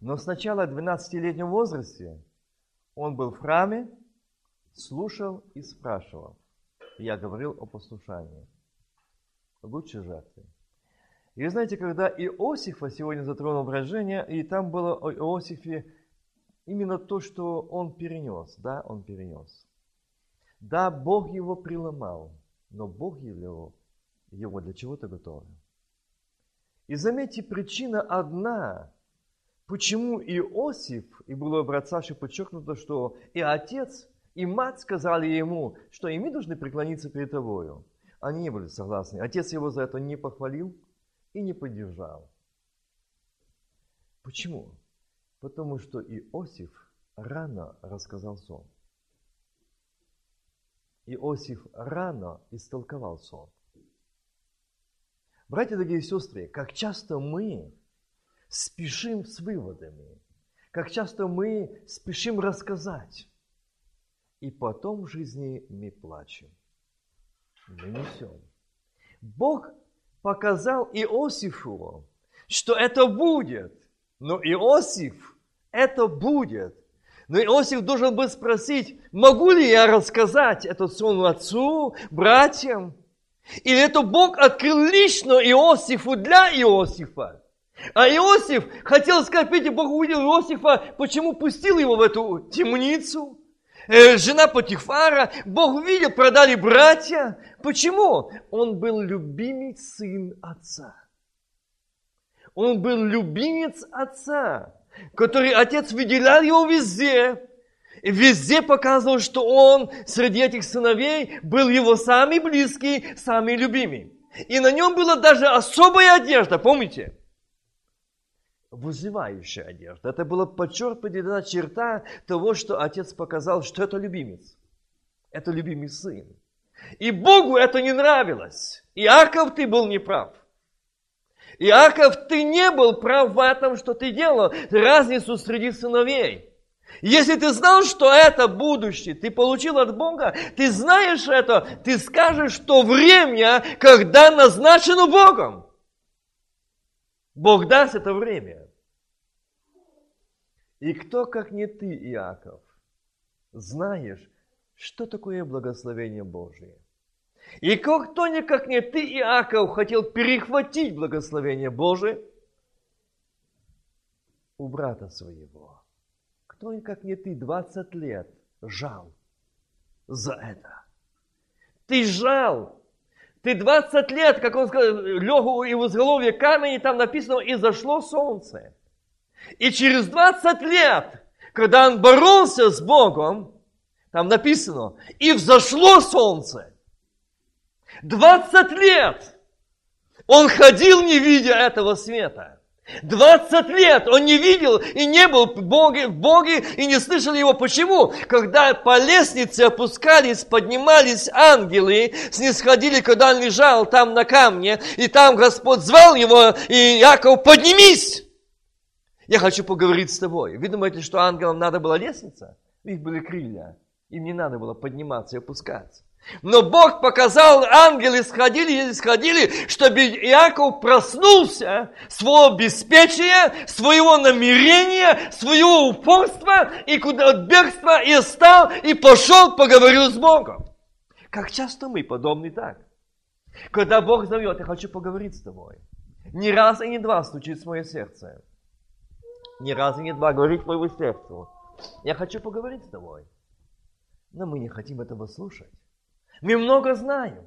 Но сначала в 12-летнем возрасте он был в храме, слушал и спрашивал. Я говорил о послушании. Лучше жертвы. И вы знаете, когда Иосифа сегодня затронул выражение, и там было о Иосифе именно то, что он перенес. Да, он перенес. Да, Бог его приломал, но Бог его, его для чего-то готовил. И заметьте, причина одна, почему Иосиф, и было в Саши подчеркнуто, что и отец, и мать сказали ему, что и мы должны преклониться перед тобою. Они не были согласны. Отец его за это не похвалил и не поддержал. Почему? Потому что Иосиф рано рассказал сон. Иосиф рано истолковал сон. Братья, дорогие сестры, как часто мы спешим с выводами, как часто мы спешим рассказать, и потом в жизни мы плачем, мы несем. Бог показал Иосифу, что это будет, но Иосиф это будет. Но Иосиф должен был спросить, могу ли я рассказать этот сон отцу, братьям? Или это Бог открыл лично Иосифу для Иосифа? А Иосиф хотел сказать, видите, Бог увидел Иосифа, почему пустил его в эту темницу? Э, жена Потифара, Бог видел, продали братья. Почему? Он был любимец сын отца. Он был любимец отца, который отец выделял его везде. И везде показывал, что он среди этих сыновей был его самый близкий, самый любимый. И на нем была даже особая одежда, помните? Вызывающая одежда. Это была подчеркнутая черта того, что отец показал, что это любимец. Это любимый сын. И Богу это не нравилось. Иаков, ты был неправ. Иаков, ты не был прав в этом, что ты делал, разницу среди сыновей. Если ты знал, что это будущее, ты получил от Бога, ты знаешь это, ты скажешь, что время, когда назначено Богом. Бог даст это время. И кто, как не ты, Иаков, знаешь, что такое благословение Божие? И кто, не как не ты, Иаков, хотел перехватить благословение Божие у брата своего? Кто, как не ты, 20 лет жал за это? Ты жал ты 20 лет, как он сказал, лег и в изголовье камень, там написано, и зашло солнце. И через 20 лет, когда он боролся с Богом, там написано, и взошло солнце. 20 лет он ходил, не видя этого света. 20 лет он не видел и не был в Боге, в Боге и не слышал его. Почему? Когда по лестнице опускались, поднимались ангелы, снисходили, когда он лежал там на камне, и там Господь звал его, и Яков, поднимись! Я хочу поговорить с тобой. Вы думаете, что ангелам надо была лестница? У них были крылья. Им не надо было подниматься и опускаться. Но Бог показал, ангелы сходили и сходили, чтобы Иаков проснулся своего обеспечения, своего намерения, своего упорства, и куда от бегства, и стал, и пошел, поговорил с Богом. Как часто мы подобны так? Когда Бог зовет, я хочу поговорить с тобой. Ни раз и не два стучит в мое сердце. Ни раз и не два говорит моему сердцу. Я хочу поговорить с тобой. Но мы не хотим этого слушать. Мы много знаем.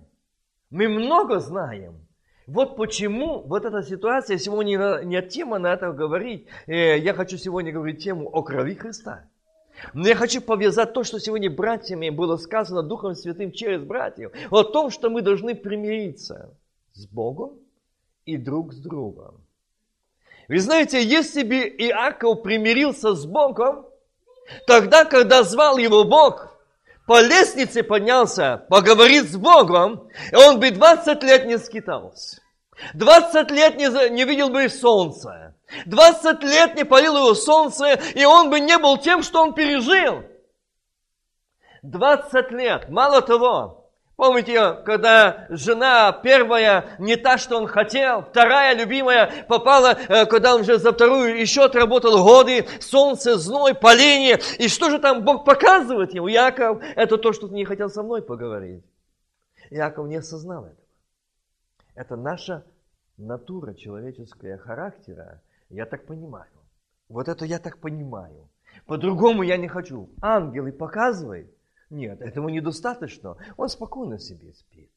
Мы много знаем. Вот почему вот эта ситуация, сегодня не тема на это говорить. Э, я хочу сегодня говорить тему о крови Христа. Но я хочу повязать то, что сегодня братьями было сказано Духом Святым через братьев, о том, что мы должны примириться с Богом и друг с другом. Вы знаете, если бы Иаков примирился с Богом, тогда, когда звал его Бог, по лестнице поднялся, поговорит с Богом, и он бы 20 лет не скитался. 20 лет не, не видел бы солнца. 20 лет не палил его солнце, и он бы не был тем, что он пережил. 20 лет. Мало того, Помните, когда жена первая, не та, что он хотел, вторая, любимая, попала, э, когда он уже за вторую еще отработал годы, солнце, зной, поление. И что же там Бог показывает ему? Яков, это то, что ты не хотел со мной поговорить. Яков не осознал этого. Это наша натура человеческая характера, я так понимаю. Вот это я так понимаю. По-другому я не хочу. Ангелы показывают, нет, этого недостаточно. Он спокойно себе спит.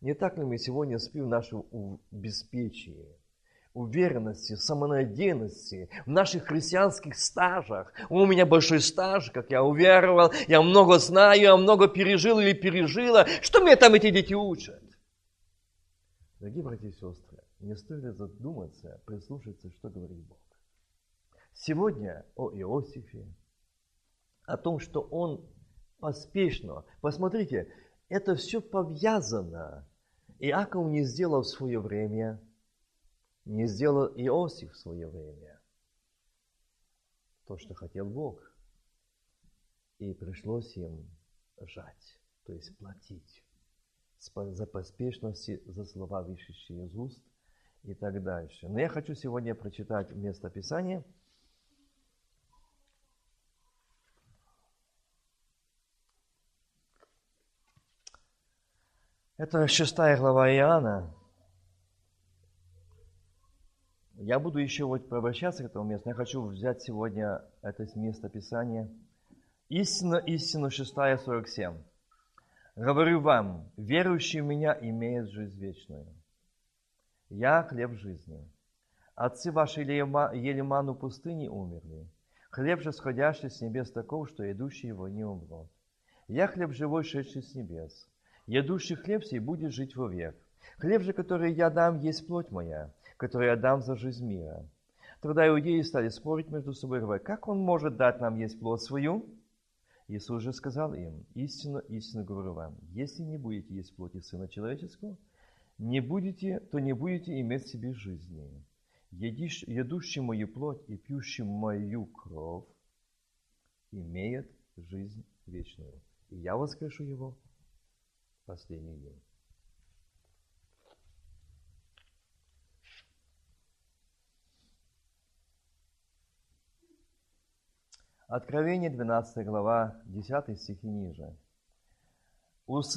Не так ли мы сегодня спим в нашем беспечии, уверенности, самонадеянности, в наших христианских стажах. У меня большой стаж, как я уверовал, я много знаю, я много пережил или пережила. Что мне там эти дети учат? Дорогие братья и сестры, не стоит задуматься, прислушаться, что говорит Бог. Сегодня о Иосифе, о том, что он поспешно. Посмотрите, это все повязано. Иаков не сделал в свое время, не сделал Иосиф в свое время. То, что хотел Бог. И пришлось им жать, то есть платить за поспешности, за слова, вышедшие из уст и так дальше. Но я хочу сегодня прочитать место Писания – Это шестая глава Иоанна. Я буду еще вот обращаться к этому месту. Я хочу взять сегодня это место Писания. Истина, истина, 6, 47. Говорю вам, верующий в меня имеет жизнь вечную. Я хлеб жизни. Отцы ваши ели ману пустыни умерли. Хлеб же, сходящий с небес таков, что идущий его не умрет. Я хлеб живой, шедший с небес. Ядущий хлеб сей будет жить вовек. Хлеб же, который я дам, есть плоть моя, которую я дам за жизнь мира. Тогда иудеи стали спорить между собой, говоря, как он может дать нам есть плоть свою? Иисус же сказал им, истинно, истинно говорю вам, если не будете есть плоти Сына Человеческого, не будете, то не будете иметь в себе жизни. Едишь, едущий мою плоть и пьющий мою кровь имеет жизнь вечную. И я воскрешу его последний день. Откровение 12 глава, 10 стих и ниже.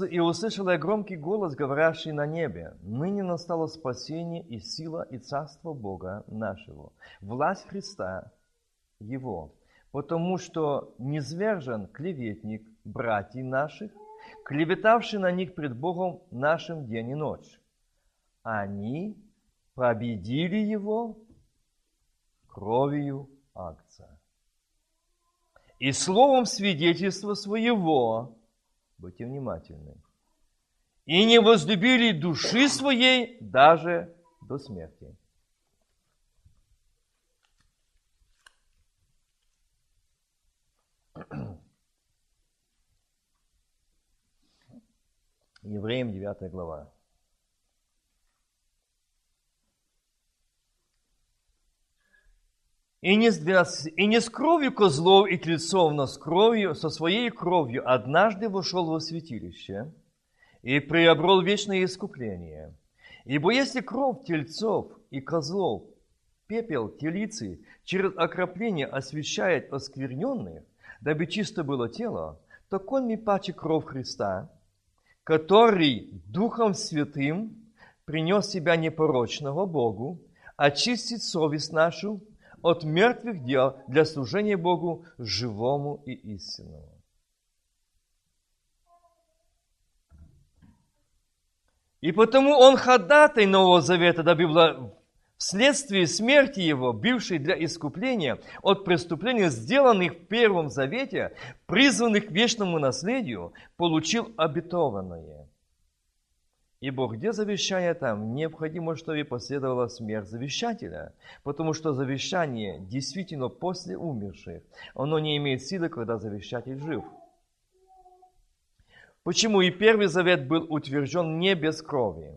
«И услышал я громкий голос, говорящий на небе, ныне настало спасение и сила и царство Бога нашего, власть Христа Его, потому что низвержен клеветник братьев наших, клеветавший на них пред Богом нашим день и ночь. Они победили его кровью акция. И словом свидетельства своего, будьте внимательны, и не возлюбили души своей даже до смерти. Евреям 9 глава. И не, с, и не с кровью козлов и тельцов, но с кровью, со своей кровью однажды вошел во святилище и приобрел вечное искупление. Ибо если кровь тельцов и козлов, пепел телицы через окропление освещает оскверненных, дабы чисто было тело, то конь паче кровь Христа, который Духом Святым принес себя непорочного Богу, очистить совесть нашу от мертвых дел для служения Богу живому и истинному. И потому он ходатай Нового Завета, дабы была вследствие смерти его, бившей для искупления от преступлений, сделанных в Первом Завете, призванных к вечному наследию, получил обетованное. Ибо где завещание там, необходимо, чтобы последовала смерть завещателя, потому что завещание действительно после умерших, оно не имеет силы, когда завещатель жив. Почему и Первый Завет был утвержден не без крови?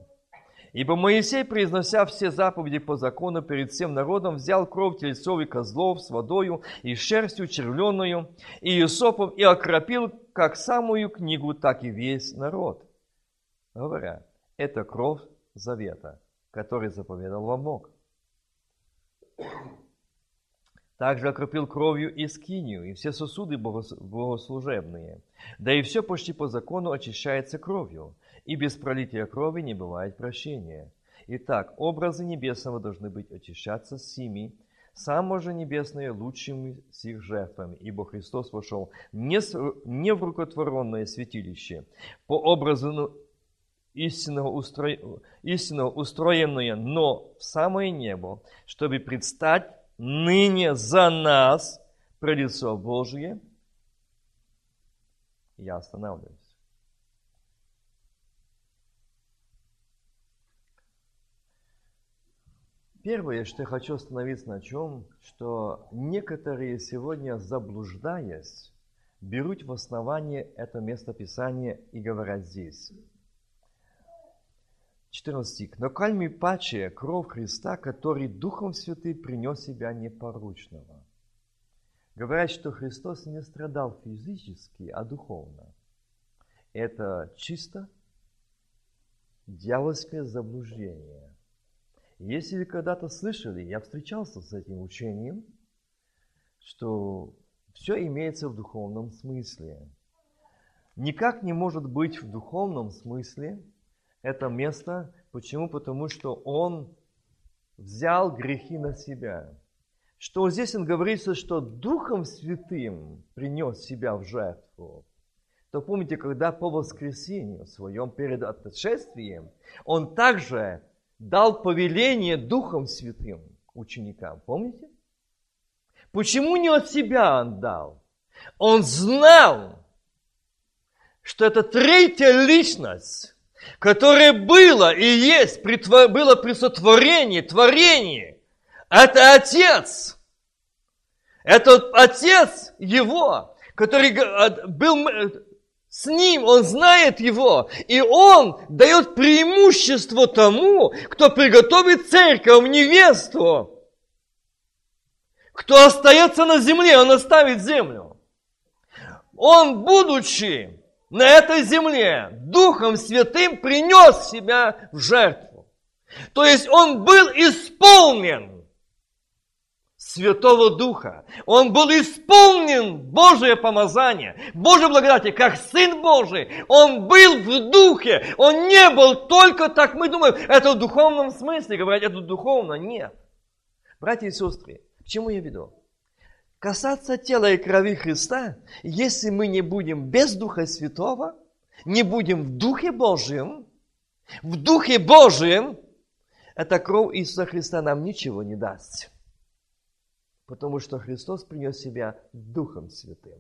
Ибо Моисей, произнося все заповеди по закону перед всем народом, взял кровь тельцов и козлов с водою и шерстью червленную и Иосопом и окропил как самую книгу, так и весь народ. говоря, это кровь завета, который заповедал вам Бог. Также окропил кровью и скинию, и все сосуды богослужебные. Да и все почти по закону очищается кровью, и без пролития крови не бывает прощения. Итак, образы небесного должны быть очищаться сими, само же небесное лучшими сих жертвами, ибо Христос вошел не, с, не в рукотворенное святилище, по образу истинного, устро... истинного устроенное, но в самое небо, чтобы предстать ныне за нас про лицо Божие, я останавливаюсь. Первое, что я хочу остановиться на чем, что некоторые сегодня, заблуждаясь, берут в основание это место Писания и говорят здесь – 14 стих. «Но кальми паче кровь Христа, который Духом Святым принес себя непоручного». Говорят, что Христос не страдал физически, а духовно. Это чисто дьявольское заблуждение. Если вы когда-то слышали, я встречался с этим учением, что все имеется в духовном смысле. Никак не может быть в духовном смысле – это место. Почему? Потому что он взял грехи на себя. Что здесь он говорится, что Духом Святым принес себя в жертву. То помните, когда по воскресенью своем перед отшествием, он также дал повеление Духом Святым ученикам. Помните? Почему не от себя он дал? Он знал, что это третья личность, которое было и есть, было при сотворении, творении. Это Отец. Это Отец Его, который был с ним, он знает его, и он дает преимущество тому, кто приготовит церковь, невесту. Кто остается на земле, он оставит землю. Он, будучи на этой земле Духом Святым принес себя в жертву. То есть он был исполнен Святого Духа. Он был исполнен Божие помазание, Божьей благодати, как Сын Божий. Он был в Духе. Он не был только так, мы думаем, это в духовном смысле, говорят, это духовно. Нет. Братья и сестры, к чему я веду? касаться тела и крови Христа, если мы не будем без Духа Святого, не будем в Духе Божьем, в Духе Божьем, эта кровь Иисуса Христа нам ничего не даст. Потому что Христос принес себя Духом Святым.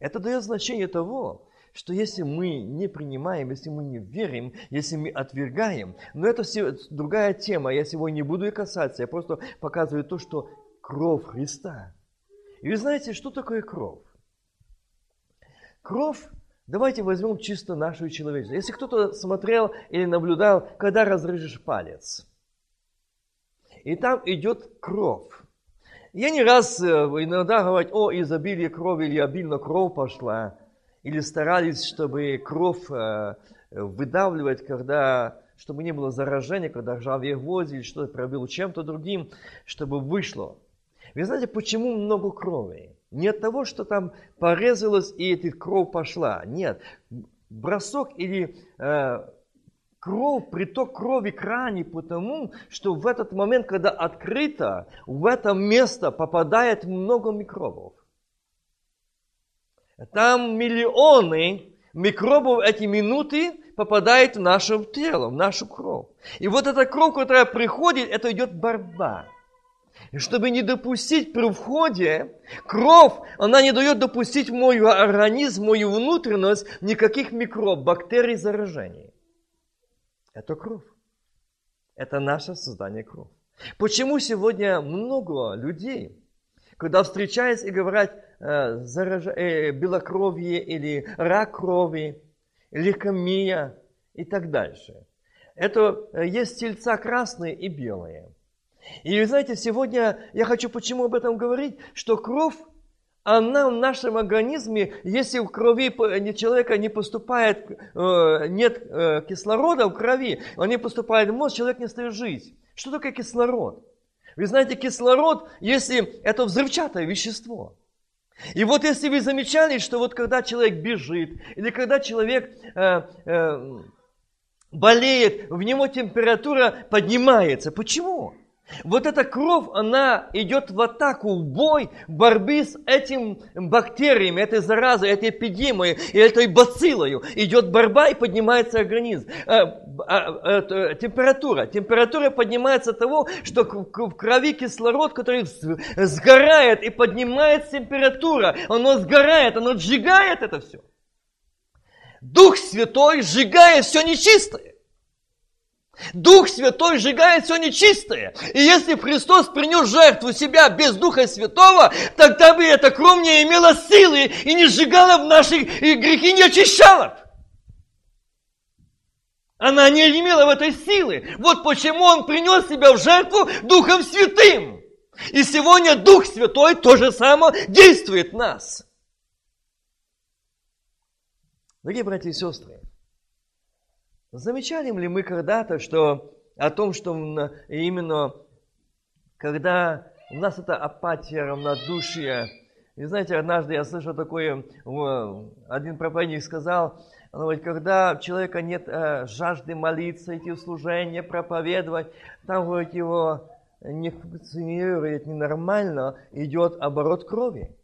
Это дает значение того, что если мы не принимаем, если мы не верим, если мы отвергаем, но это другая тема, я сегодня не буду и касаться, я просто показываю то, что кровь Христа. И вы знаете, что такое кровь? Кровь, давайте возьмем чисто нашу человеческую. Если кто-то смотрел или наблюдал, когда разрежешь палец, и там идет кровь. Я не раз э, иногда говорю, о, изобилие крови или обильно кровь пошла, или старались, чтобы кровь э, выдавливать, когда чтобы не было заражения, когда ржавые гвозди или что-то пробил чем-то другим, чтобы вышло. Вы знаете, почему много крови? Не от того, что там порезалось и эта кровь пошла. Нет. Бросок или э, кровь, приток крови к ране, потому что в этот момент, когда открыто, в это место попадает много микробов. Там миллионы микробов эти минуты попадает в наше тело, в нашу кровь. И вот эта кровь, которая приходит, это идет борьба. И чтобы не допустить при входе, кровь, она не дает допустить в мой организм, в мою внутренность никаких микроб, бактерий, заражений. Это кровь. Это наше создание кровь. Почему сегодня много людей, когда встречаются и говорят э, зараж... э, белокровие или рак крови, лейкемия и так дальше. Это э, есть тельца красные и белые – и знаете, сегодня я хочу почему об этом говорить, что кровь, она в нашем организме, если в крови человека не поступает, э, нет э, кислорода в крови, он не поступает в мозг, человек не стает жить. Что такое кислород? Вы знаете, кислород, если это взрывчатое вещество. И вот если вы замечали, что вот когда человек бежит, или когда человек э, э, болеет, в него температура поднимается. Почему? Вот эта кровь, она идет в атаку, в бой, в борьбе с этим бактериями, этой заразой, этой эпидемией, и этой бациллой. Идет борьба и поднимается организм. Э, э, э, температура. Температура поднимается от того, что в крови кислород, который сгорает и поднимает температура. Оно сгорает, оно сжигает это все. Дух Святой сжигает все нечистое. Дух Святой сжигает все нечистое. И если Христос принес жертву себя без Духа Святого, тогда бы эта кровь не имела силы и не сжигала в наши грехи, не очищала. Она не имела в этой силы. Вот почему Он принес себя в жертву Духом Святым. И сегодня Дух Святой то же самое действует в нас. Дорогие братья и сестры, Замечали ли мы когда-то, что о том, что именно когда у нас это апатия, равнодушие, и знаете, однажды я слышал такое, один проповедник сказал, говорит, когда у человека нет э, жажды молиться, идти в служение, проповедовать, там, говорит, его не функционирует ненормально, идет оборот крови.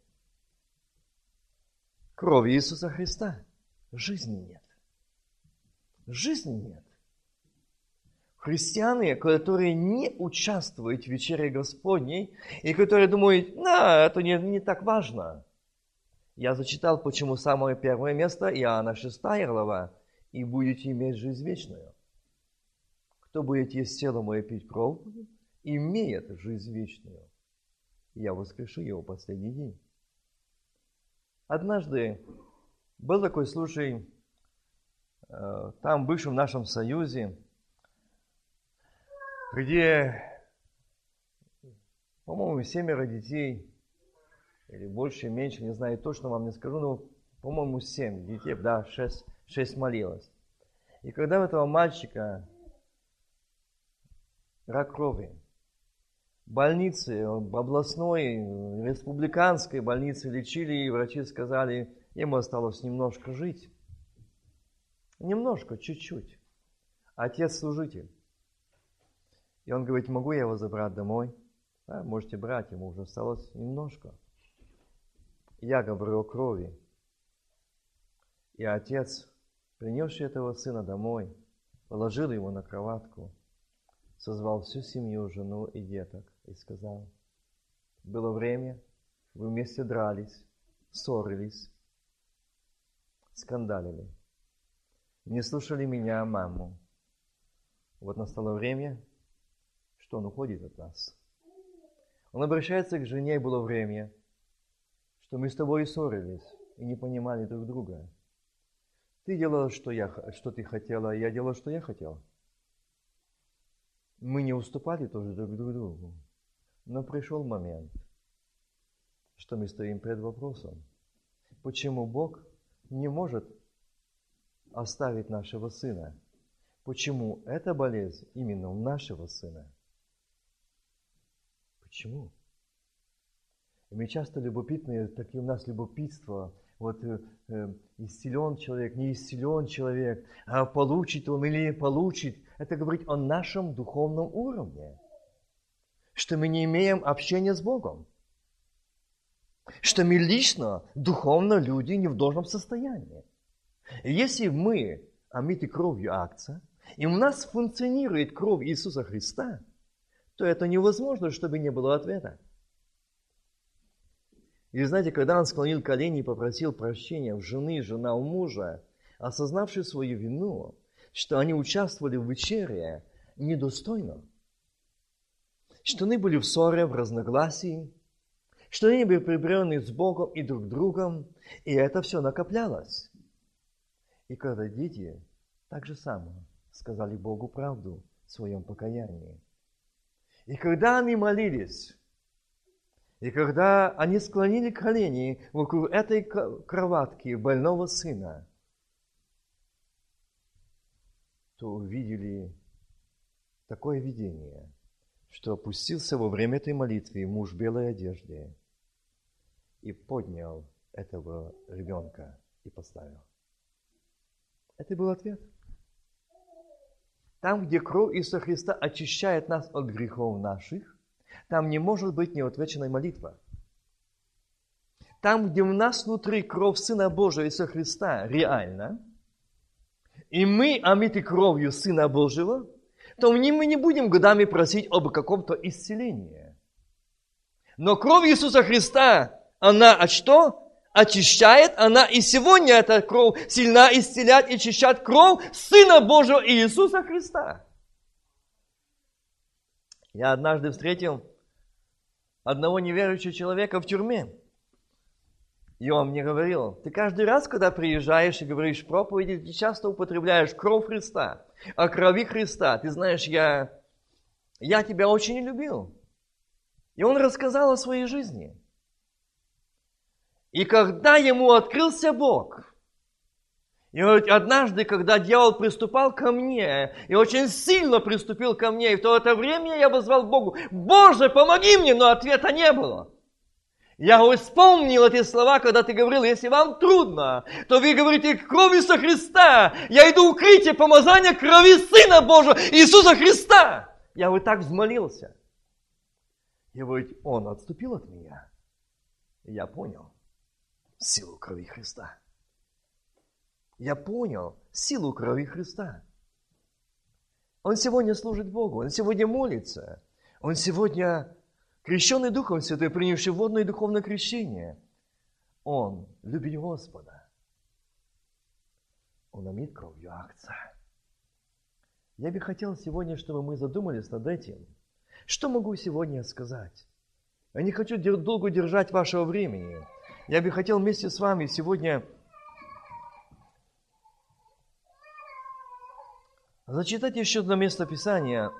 Крови Иисуса Христа. Жизни нет. Жизни нет. Христиане, которые не участвуют в вечере Господней и которые думают, на, это не, не так важно. Я зачитал, почему самое первое место, Иоанна 6 глава, и будете иметь жизнь вечную. Кто будет есть тело мое пить кровь, имеет жизнь вечную. Я воскрешу его последний день. Однажды был такой случай, там, в бывшем нашем союзе, где, по-моему, семеро детей, или больше, меньше, не знаю, точно вам не скажу, но, по-моему, семь детей, да, шесть, шесть молилось. И когда у этого мальчика рак крови, больницы, областной, республиканской больницы лечили, и врачи сказали, ему осталось немножко жить. Немножко, чуть-чуть. Отец служитель. И он говорит, могу я его забрать домой? Да, можете брать, ему уже осталось немножко. Я говорю о крови. И отец, принесший этого сына домой, положил его на кроватку, созвал всю семью, жену и деток и сказал, было время, вы вместе дрались, ссорились, скандалили не слушали меня, маму. Вот настало время, что он уходит от нас. Он обращается к жене, и было время, что мы с тобой ссорились и не понимали друг друга. Ты делала, что, я, что ты хотела, а я делала, что я хотел. Мы не уступали тоже друг другу. Но пришел момент, что мы стоим перед вопросом, почему Бог не может оставить нашего сына. Почему эта болезнь именно у нашего сына? Почему? И мы часто любопытные, такие у нас любопытство, вот э, э, исцелен человек, не исцелен человек, а получит он или не получит. Это говорит о нашем духовном уровне, что мы не имеем общения с Богом, что мы лично, духовно люди не в должном состоянии. Если мы омиты кровью акция, и у нас функционирует кровь Иисуса Христа, то это невозможно, чтобы не было ответа. И знаете, когда он склонил колени и попросил прощения у жены, жена у мужа, осознавший свою вину, что они участвовали в вечере недостойно, что они были в ссоре, в разногласии, что они были прибрены с Богом и друг другом, и это все накоплялось. И когда дети так же само сказали Богу правду в своем покаянии. И когда они молились, И когда они склонили колени вокруг этой кроватки больного сына, то увидели такое видение, что опустился во время этой молитвы муж белой одежде и поднял этого ребенка и поставил. Это был ответ. Там, где кровь Иисуса Христа очищает нас от грехов наших, там не может быть неотвеченной молитвы. Там, где у нас внутри кровь Сына Божьего Иисуса Христа реально, и мы омиты кровью Сына Божьего, то мы не будем годами просить об каком-то исцелении. Но кровь Иисуса Христа, она от что? Очищает, она и сегодня эта кровь сильна исцелять и очищать кровь Сына Божьего Иисуса Христа. Я однажды встретил одного неверующего человека в тюрьме. И он мне говорил, ты каждый раз, когда приезжаешь и говоришь проповеди, ты часто употребляешь кровь Христа, о крови Христа. Ты знаешь, я, я тебя очень любил. И он рассказал о своей жизни. И когда ему открылся Бог, и вот однажды, когда дьявол приступал ко мне, и очень сильно приступил ко мне, и в то это время я возвал Богу, Боже, помоги мне, но ответа не было. Я вспомнил эти слова, когда ты говорил, если вам трудно, то вы говорите крови Иисуса Христа. Я иду укрытие помазания крови Сына Божьего Иисуса Христа. Я вот так взмолился. И вот он отступил от меня. Я понял силу крови Христа. Я понял силу крови Христа. Он сегодня служит Богу, он сегодня молится, он сегодня крещенный Духом Святым, принявший водное и духовное крещение. Он любит Господа. Он омит кровью акция. Я бы хотел сегодня, чтобы мы задумались над этим. Что могу сегодня сказать? Я не хочу долго держать вашего времени. Я бы хотел вместе с вами сегодня зачитать еще одно место Писания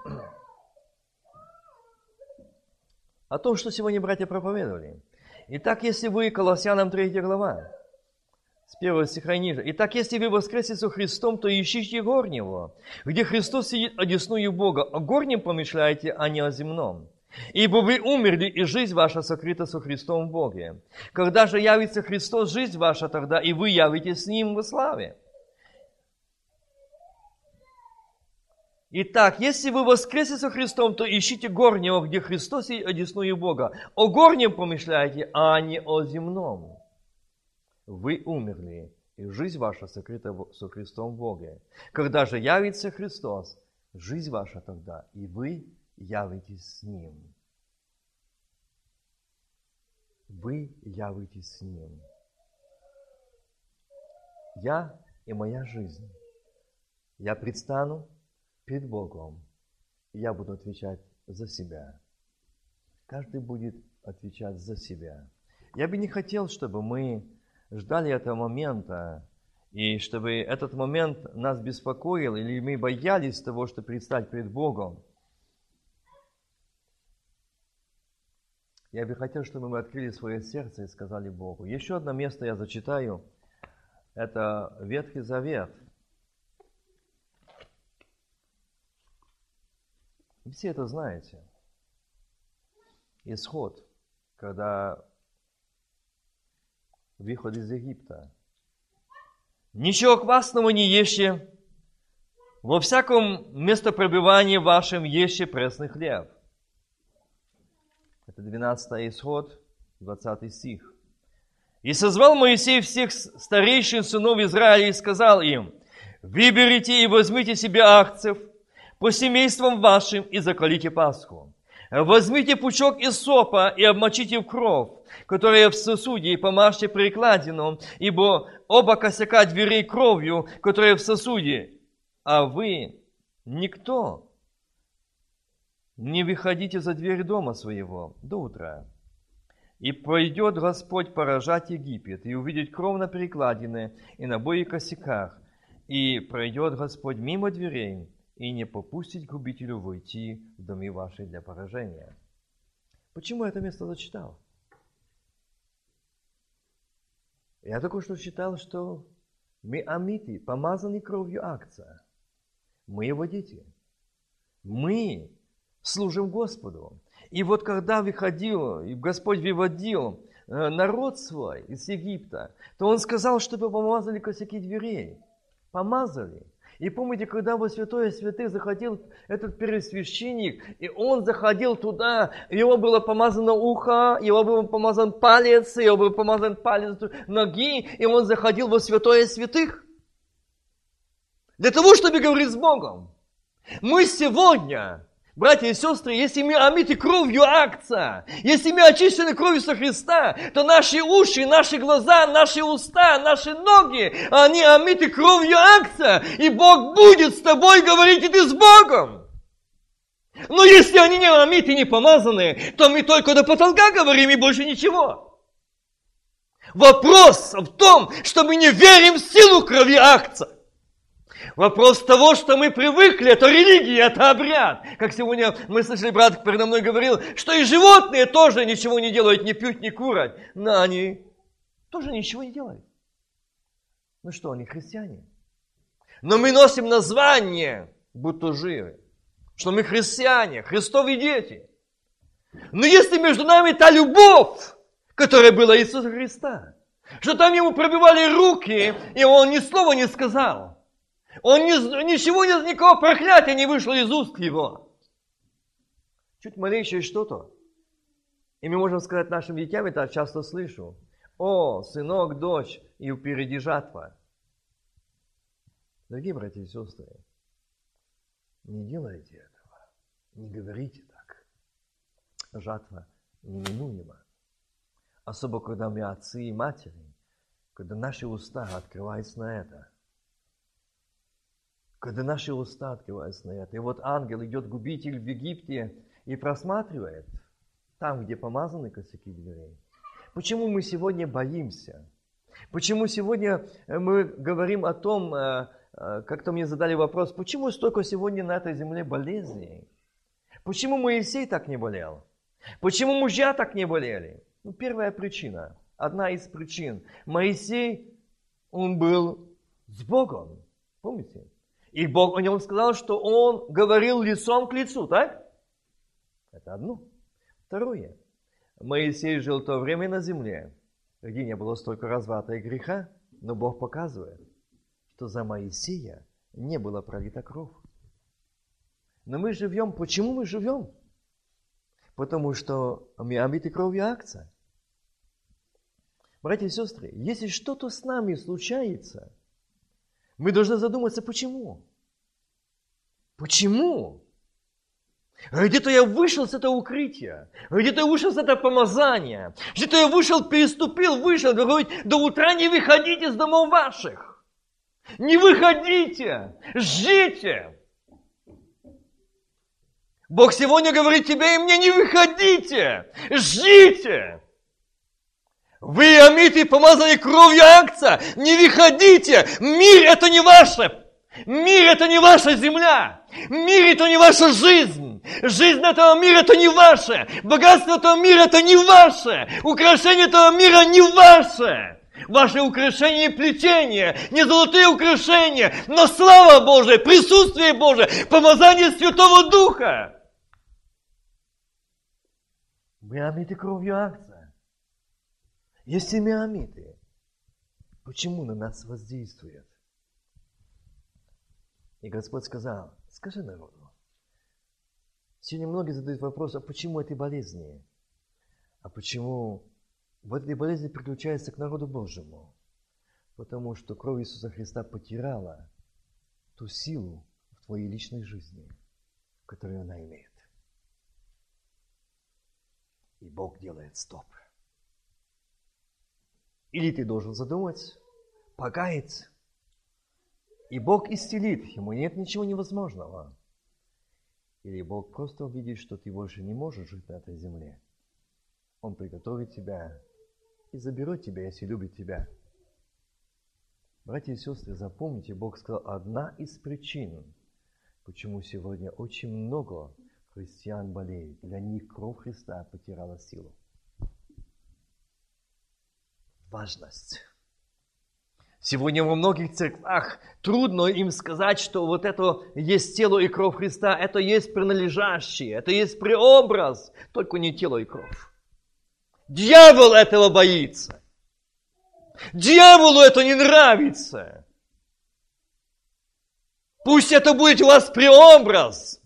о том, что сегодня братья проповедовали. Итак, если вы, Колоссянам 3 глава, с первого стиха ниже. Итак, если вы воскресли со Христом, то ищите горнего, где Христос сидит одесную Бога. О горнем помышляете, а не о земном. Ибо вы умерли, и жизнь ваша сокрыта со Христом в Боге. Когда же явится Христос, жизнь ваша тогда, и вы явитесь с Ним во славе. Итак, если вы воскресли со Христом, то ищите горнего, где Христос и одесную Бога. О горнем помышляйте, а не о земном. Вы умерли, и жизнь ваша сокрыта со Христом в Боге. Когда же явится Христос, жизнь ваша тогда, и вы явитесь с Ним. Вы явитесь с Ним. Я и моя жизнь. Я предстану перед Богом, и я буду отвечать за себя. Каждый будет отвечать за себя. Я бы не хотел, чтобы мы ждали этого момента, и чтобы этот момент нас беспокоил, или мы боялись того, что предстать перед Богом. Я бы хотел, чтобы мы открыли свое сердце и сказали Богу. Еще одно место я зачитаю. Это Ветхий Завет. Все это знаете. Исход, когда выход из Египта. Ничего квасного не ешьте, во всяком местопребывании вашем ешьте пресный хлеб – это 12 исход, 20 стих. «И созвал Моисей всех старейшин сынов Израиля и сказал им, «Выберите и возьмите себе акцев по семействам вашим и закалите Пасху. Возьмите пучок из сопа и обмочите в кровь, которая в сосуде, и помажьте прикладину, ибо оба косяка дверей кровью, которая в сосуде, а вы никто не выходите за дверь дома своего до утра. И пойдет Господь поражать Египет, и увидеть кровно перекладины и на бои косяках, и пройдет Господь мимо дверей, и не попустить губителю войти в доме ваши для поражения. Почему я это место зачитал? Я только что читал, что мы амиты, помазаны кровью акция. Мы его дети. Мы служим Господу. И вот когда выходил, и Господь выводил э, народ свой из Египта, то Он сказал, чтобы помазали косяки дверей. Помазали. И помните, когда во святое святых заходил этот первосвященник, и он заходил туда, его было помазано ухо, его был помазан палец, его был помазан палец ноги, и он заходил во святое святых. Для того, чтобы говорить с Богом. Мы сегодня Братья и сестры, если мы омиты кровью акция, если мы очищены кровью со Христа, то наши уши, наши глаза, наши уста, наши ноги, они омиты кровью акция, и Бог будет с тобой говорить, и ты с Богом. Но если они не омиты, не помазаны, то мы только до потолка говорим и больше ничего. Вопрос в том, что мы не верим в силу крови акция. Вопрос того, что мы привыкли, это религия, это обряд. Как сегодня мы слышали, брат передо мной говорил, что и животные тоже ничего не делают, не пьют, не курят. Но они тоже ничего не делают. Ну что, они христиане. Но мы носим название, будто живы. Что мы христиане, Христовы дети. Но если между нами та любовь, которая была Иисуса Христа, что там ему пробивали руки, и он ни слова не сказал – он не, ничего, никакого проклятия не вышло из уст его. Чуть малейшее что-то. И мы можем сказать нашим детям, это часто слышу. О, сынок, дочь, и впереди жатва. Дорогие братья и сестры, не делайте этого. Не говорите так. Жатва неминуема. Особо, когда мы отцы и матери, когда наши уста открываются на это – когда наши уста открываются на это. И вот ангел идет, губитель в Египте, и просматривает там, где помазаны косяки дверей. Почему мы сегодня боимся? Почему сегодня мы говорим о том, э, э, как-то мне задали вопрос, почему столько сегодня на этой земле болезней? Почему Моисей так не болел? Почему мужья так не болели? Ну, первая причина, одна из причин. Моисей, он был с Богом. Помните? И Бог о нем сказал, что он говорил лицом к лицу, так? Это одно. Второе. Моисей жил то время на земле, где не было столько разврата и греха, но Бог показывает, что за Моисея не было пролита кровь. Но мы живем, почему мы живем? Потому что мы омиты кровью акция. Братья и сестры, если что-то с нами случается – мы должны задуматься, почему? Почему? Где-то я вышел с этого укрытия, где-то я вышел с этого помазания, где-то я вышел, переступил, вышел, говорит, до утра не выходите из домов ваших. Не выходите, ждите. Бог сегодня говорит тебе и мне, не выходите, ждите. Вы, амиты, помазали кровью акция. Не выходите. Мир это не ваше. Мир это не ваша земля. Мир это не ваша жизнь. Жизнь этого мира это не ваше. Богатство этого мира это не ваше. Украшение этого мира не ваше. Ваши украшения и плетения, не золотые украшения, но слава Божия, присутствие Божие, помазание Святого Духа. Мы омиты кровью акция. Есть имя Амиты. Почему на нас воздействует? И Господь сказал, скажи народу. Сегодня многие задают вопрос, а почему эти болезни? А почему в этой болезни приключается к народу Божьему? Потому что кровь Иисуса Христа потирала ту силу в твоей личной жизни, которую она имеет. И Бог делает стоп. Или ты должен задумать, покаяться. И Бог исцелит, ему нет ничего невозможного. Или Бог просто увидит, что ты больше не можешь жить на этой земле. Он приготовит тебя и заберет тебя, если любит тебя. Братья и сестры, запомните, Бог сказал, одна из причин, почему сегодня очень много христиан болеет. Для них кровь Христа потеряла силу важность Сегодня во многих церквах трудно им сказать, что вот это есть тело и кровь Христа, это есть принадлежащее, это есть преобраз, только не тело и кровь. Дьявол этого боится. Дьяволу это не нравится. Пусть это будет у вас преобраз.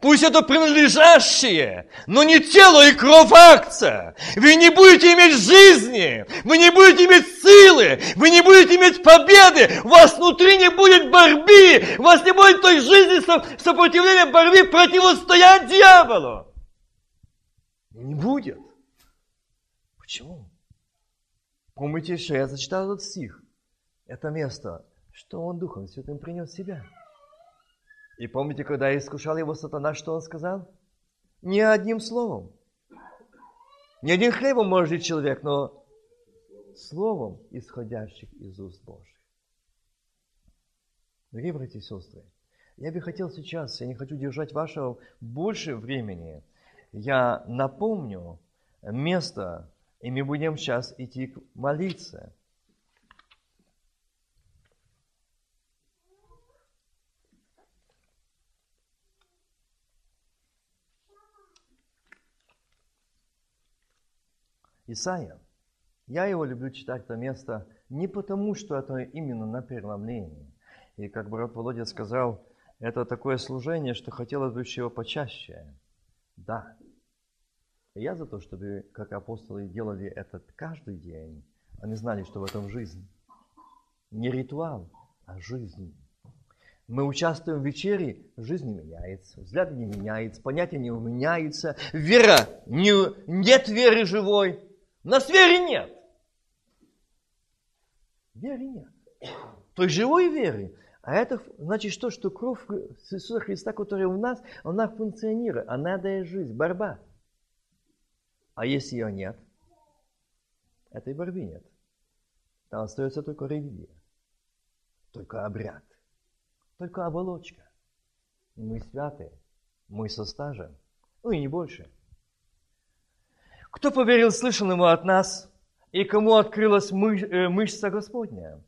Пусть это принадлежащее, но не тело и кровь акция. Вы не будете иметь жизни, вы не будете иметь силы, вы не будете иметь победы, у вас внутри не будет борьбы, у вас не будет той жизни сопротивления борьбы противостоять дьяволу. Не будет. Почему? Помните, что я зачитал этот стих. Это место, что он Духом Святым принес себя. И помните, когда искушал его сатана, что он сказал? Не одним словом. Не один хлебом может жить человек, но словом, исходящих из уст Божьих. Дорогие братья и сестры, я бы хотел сейчас, я не хочу держать вашего больше времени, я напомню место, и мы будем сейчас идти молиться. Исаия. Я его люблю читать это место не потому, что это именно на преломлении. И как брат Володя сказал, это такое служение, что хотелось бы его почаще. Да. Я за то, чтобы, как апостолы делали это каждый день, они знали, что в этом жизнь. Не ритуал, а жизнь. Мы участвуем в вечере, жизнь не меняется, взгляд не меняется, понятия не меняются, вера, не, нет веры живой, у нас веры нет. Веры нет. Той живой веры. А это значит что? Что кровь Иисуса Христа, которая у нас, она функционирует. Она дает жизнь, борьба. А если ее нет, этой борьбы нет. Там остается только религия, только обряд, только оболочка. Мы святые, мы со стажем, ну и не больше – кто поверил слышанному от нас, и кому открылась э, мышца Господня?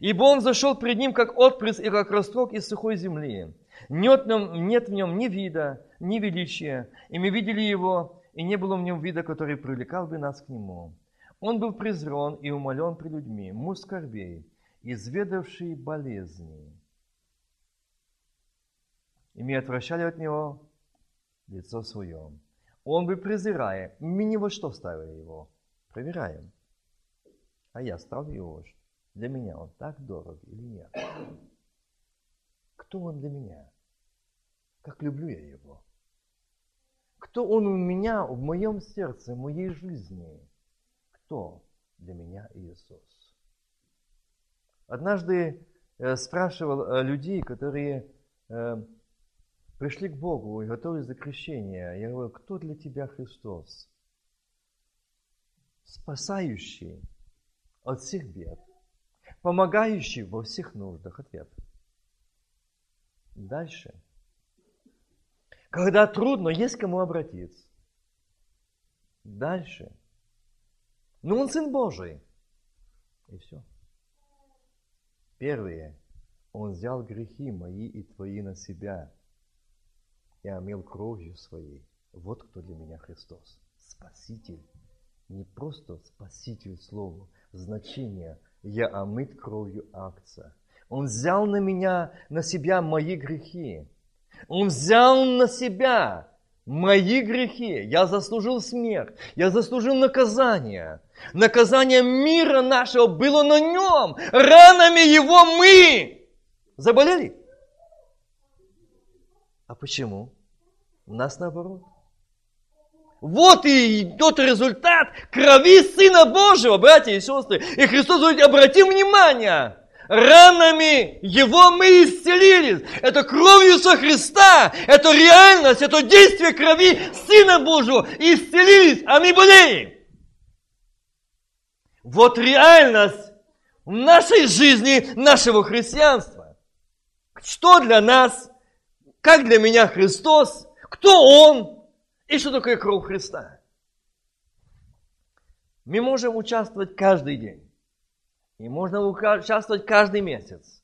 Ибо он зашел пред ним, как отпрыск и как росток из сухой земли. Нет в, нем, нет в нем ни вида, ни величия, и мы видели его, и не было в нем вида, который привлекал бы нас к нему. Он был презрен и умолен пред людьми, муж скорбей, изведавший болезни. И мы отвращали от него лицо свое. Он бы презирая, мы ни во что ставили его. Проверяем. А я ставлю его. Для меня он так дорог или нет? Кто он для меня? Как люблю я его? Кто он у меня, в моем сердце, в моей жизни? Кто для меня Иисус? Однажды э, спрашивал э, людей, которые э, пришли к Богу и готовы за крещение. Я говорю, кто для тебя Христос? Спасающий от всех бед, помогающий во всех нуждах. Ответ. Дальше. Когда трудно, есть кому обратиться. Дальше. Ну, он Сын Божий. И все. Первое. Он взял грехи мои и твои на себя – и омил кровью своей. Вот кто для меня Христос. Спаситель. Не просто спаситель слову. Значение «я омыт кровью акция». Он взял на меня, на себя мои грехи. Он взял на себя мои грехи. Я заслужил смерть. Я заслужил наказание. Наказание мира нашего было на нем. Ранами его мы заболели. Почему? У нас наоборот. Вот и тот результат крови Сына Божьего, братья и сестры. И Христос говорит, обратим внимание, ранами Его мы исцелились. Это кровью со Христа, это реальность, это действие крови Сына Божьего. Исцелились, а мы болеем. Вот реальность в нашей жизни, нашего христианства. Что для нас как для меня Христос, кто Он и что такое кровь Христа. Мы можем участвовать каждый день. И можно участвовать каждый месяц.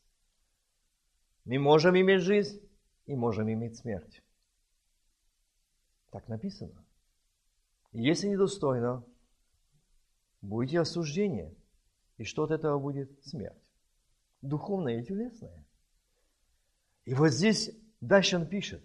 Мы можем иметь жизнь и можем иметь смерть. Так написано. Если недостойно, будете осуждение. И что от этого будет? Смерть. Духовная и телесная. И вот здесь дальше он пишет.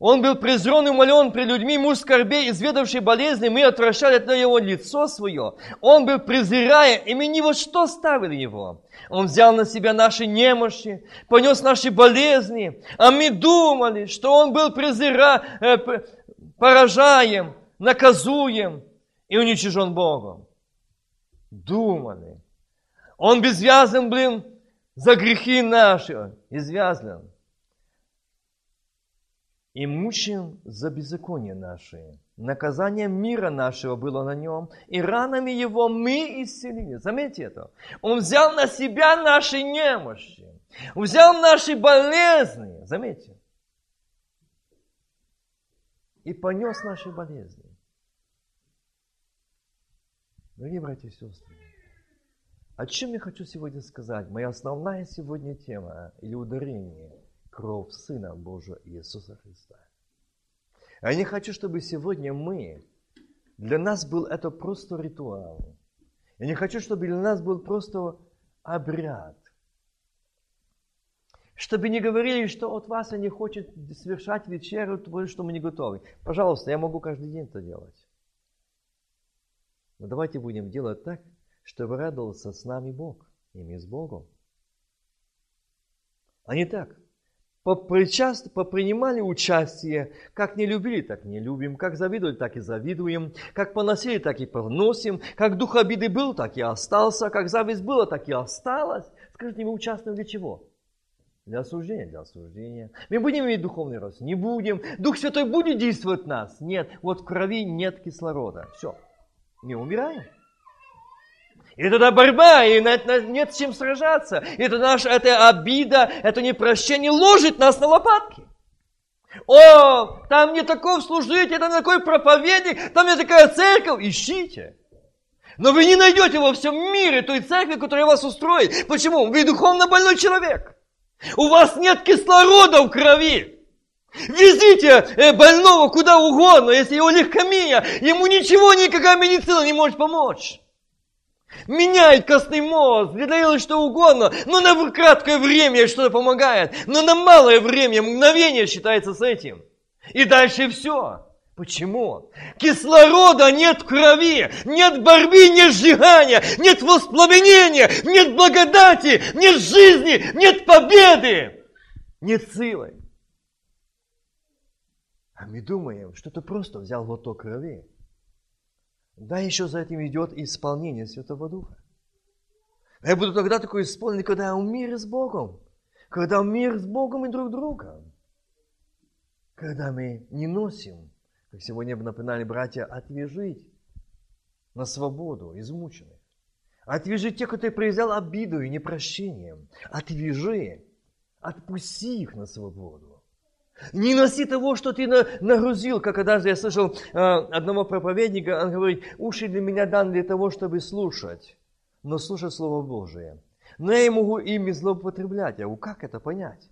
Он был презрен и умолен пред людьми, муж скорбей, изведавший болезни, мы отвращали от его лицо свое. Он был презирая, и мы ни во что ставили его. Он взял на себя наши немощи, понес наши болезни, а мы думали, что он был презира, э, поражаем, наказуем и уничижен Богом. Думали. Он безвязан, блин, за грехи наши, извязлен и мучим за беззаконие наши. Наказание мира нашего было на нем, и ранами его мы исцелили. Заметьте это. Он взял на себя наши немощи, взял наши болезни. Заметьте. И понес наши болезни. Дорогие братья и сестры, о чем я хочу сегодня сказать? Моя основная сегодня тема или ударение – кровь Сына Божьего Иисуса Христа. Я не хочу, чтобы сегодня мы, для нас был это просто ритуал. Я не хочу, чтобы для нас был просто обряд. Чтобы не говорили, что от вас они хотят совершать вечеру, потому что мы не готовы. Пожалуйста, я могу каждый день это делать. Но давайте будем делать так, чтобы радовался с нами Бог, и мы с Богом. А не так – попринимали участие, как не любили, так не любим, как завидовали, так и завидуем, как поносили, так и поносим, как дух обиды был, так и остался, как зависть была, так и осталась. Скажите, мы участвуем для чего? Для осуждения, для осуждения. Мы будем иметь духовный рост? Не будем. Дух Святой будет действовать в нас? Нет. Вот в крови нет кислорода. Все. Мы умираем. И тогда борьба, и нет с чем сражаться. И это наша это обида, это непрощение ложит нас на лопатки. О, там не такой служитель, там не такой проповедник, там не такая церковь. Ищите. Но вы не найдете во всем мире той церкви, которая вас устроит. Почему? Вы духовно больной человек. У вас нет кислорода в крови. Везите э, больного куда угодно, если его легкомия, ему ничего, никакая медицина не может помочь. Меняет костный мозг, делает что угодно, но на краткое время что-то помогает, но на малое время, мгновение считается с этим. И дальше все. Почему? Кислорода нет в крови, нет борьбы, нет сжигания, нет воспламенения, нет благодати, нет жизни, нет победы, нет силы. А мы думаем, что ты просто взял глоток крови да, еще за этим идет исполнение Святого Духа. Я буду тогда такой исполненный, когда я в мире с Богом. Когда в мир с Богом и друг другом. Когда мы не носим, как сегодня напоминали братья, отвяжить на свободу измученных. Отвяжи тех, кто произвел обиду и непрощением. Отвяжи. Отпусти их на свободу. Не носи того, что ты нагрузил, как однажды я слышал э, одного проповедника, он говорит, уши для меня даны для того, чтобы слушать, но слушать Слово Божие. Но я могу ими злоупотреблять. Я говорю, как это понять?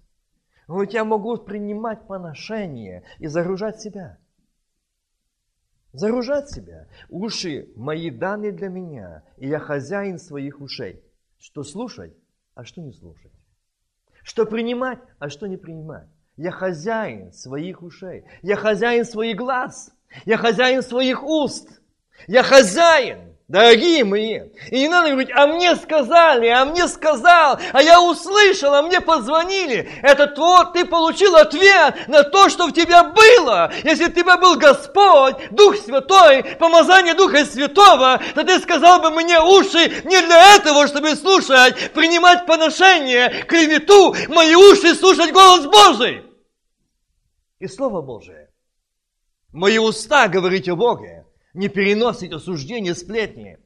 Он говорит, я могу принимать поношение и загружать себя. Загружать себя. Уши мои даны для меня, и я хозяин своих ушей. Что слушать, а что не слушать. Что принимать, а что не принимать. Я хозяин своих ушей. Я хозяин своих глаз. Я хозяин своих уст. Я хозяин. Дорогие мои, и не надо говорить, а мне сказали, а мне сказал, а я услышал, а мне позвонили. Это то, ты получил ответ на то, что в тебя было. Если у тебя был Господь, Дух Святой, помазание Духа Святого, то ты сказал бы мне уши не для этого, чтобы слушать, принимать поношение, клевету, мои уши слушать голос Божий и Слово Божие. Мои уста говорить о Боге, не переносить осуждение, сплетни.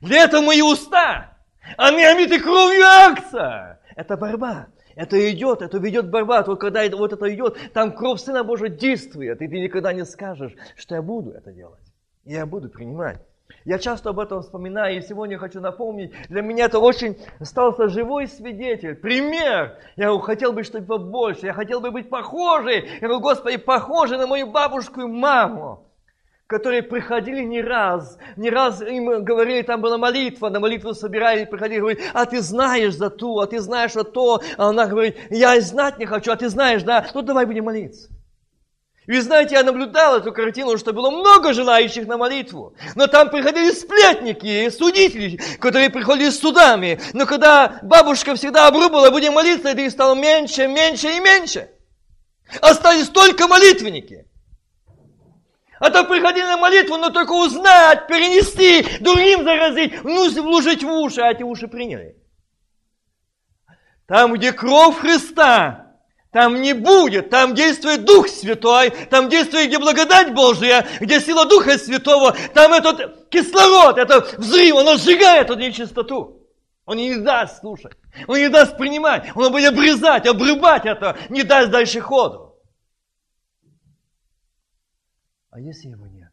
Для этого мои уста, они омиты кровью акция. Это борьба. Это идет, это ведет борьба. Только когда это, вот это идет, там кровь Сына Божия действует. И ты никогда не скажешь, что я буду это делать. Я буду принимать. Я часто об этом вспоминаю, и сегодня хочу напомнить, для меня это очень остался живой свидетель, пример. Я хотел бы, чтобы побольше, я хотел бы быть похожий. Я говорю, Господи, похожий на мою бабушку и маму которые приходили не раз, не раз им говорили, там была молитва, на молитву собирали, приходили, говорили, а ты знаешь за ту, а ты знаешь за то, а она говорит, я и знать не хочу, а ты знаешь, да, ну давай будем молиться. Вы знаете, я наблюдал эту картину, что было много желающих на молитву. Но там приходили сплетники, судители, которые приходили с судами. Но когда бабушка всегда обрубала, будем молиться, это их стало меньше, меньше и меньше. Остались только молитвенники. А то приходили на молитву, но только узнать, перенести, другим заразить, вложить в уши, а эти уши приняли. Там, где кровь Христа, там не будет, там действует Дух Святой, там действует где благодать Божия, где сила Духа Святого, там этот кислород, это взрыв, он сжигает эту нечистоту. Он не даст слушать, он не даст принимать, он будет обрезать, обрубать это, не даст дальше ходу. А если его нет?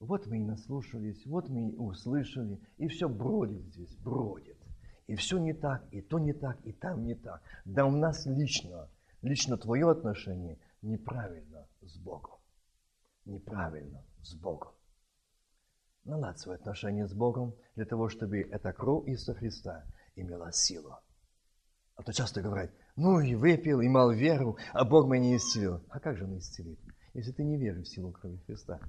Вот мы и наслушались, вот мы и услышали, и все бродит здесь, бродит. И все не так, и то не так, и там не так. Да у нас лично, лично твое отношение неправильно с Богом. Неправильно с Богом. Наладь свои отношения с Богом для того, чтобы эта кровь Иисуса Христа имела силу. А то часто говорят, ну и выпил, и имел веру, а Бог меня не исцелил. А как же он исцелит? если ты не веришь в силу крови Христа.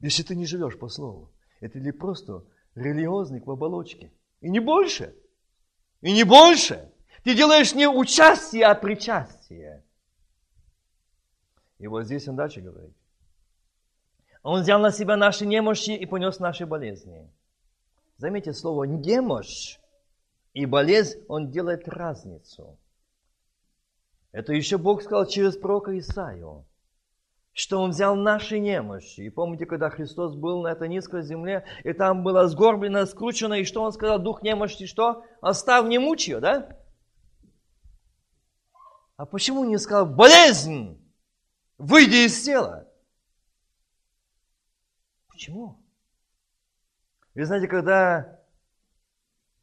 Если ты не живешь по Слову. Это ли просто религиозник в оболочке. И не больше. И не больше. Ты делаешь не участие, а причастие. И вот здесь он дальше говорит. Он взял на себя наши немощи и понес наши болезни. Заметьте слово «немощь» и болезнь, он делает разницу. Это еще Бог сказал через пророка Исаию что Он взял наши немощи. И помните, когда Христос был на этой низкой земле, и там было сгорблено, скручено, и что Он сказал, дух немощи, что? Оставь не мучь ее, да? А почему не сказал, болезнь, выйди из тела? Почему? Вы знаете, когда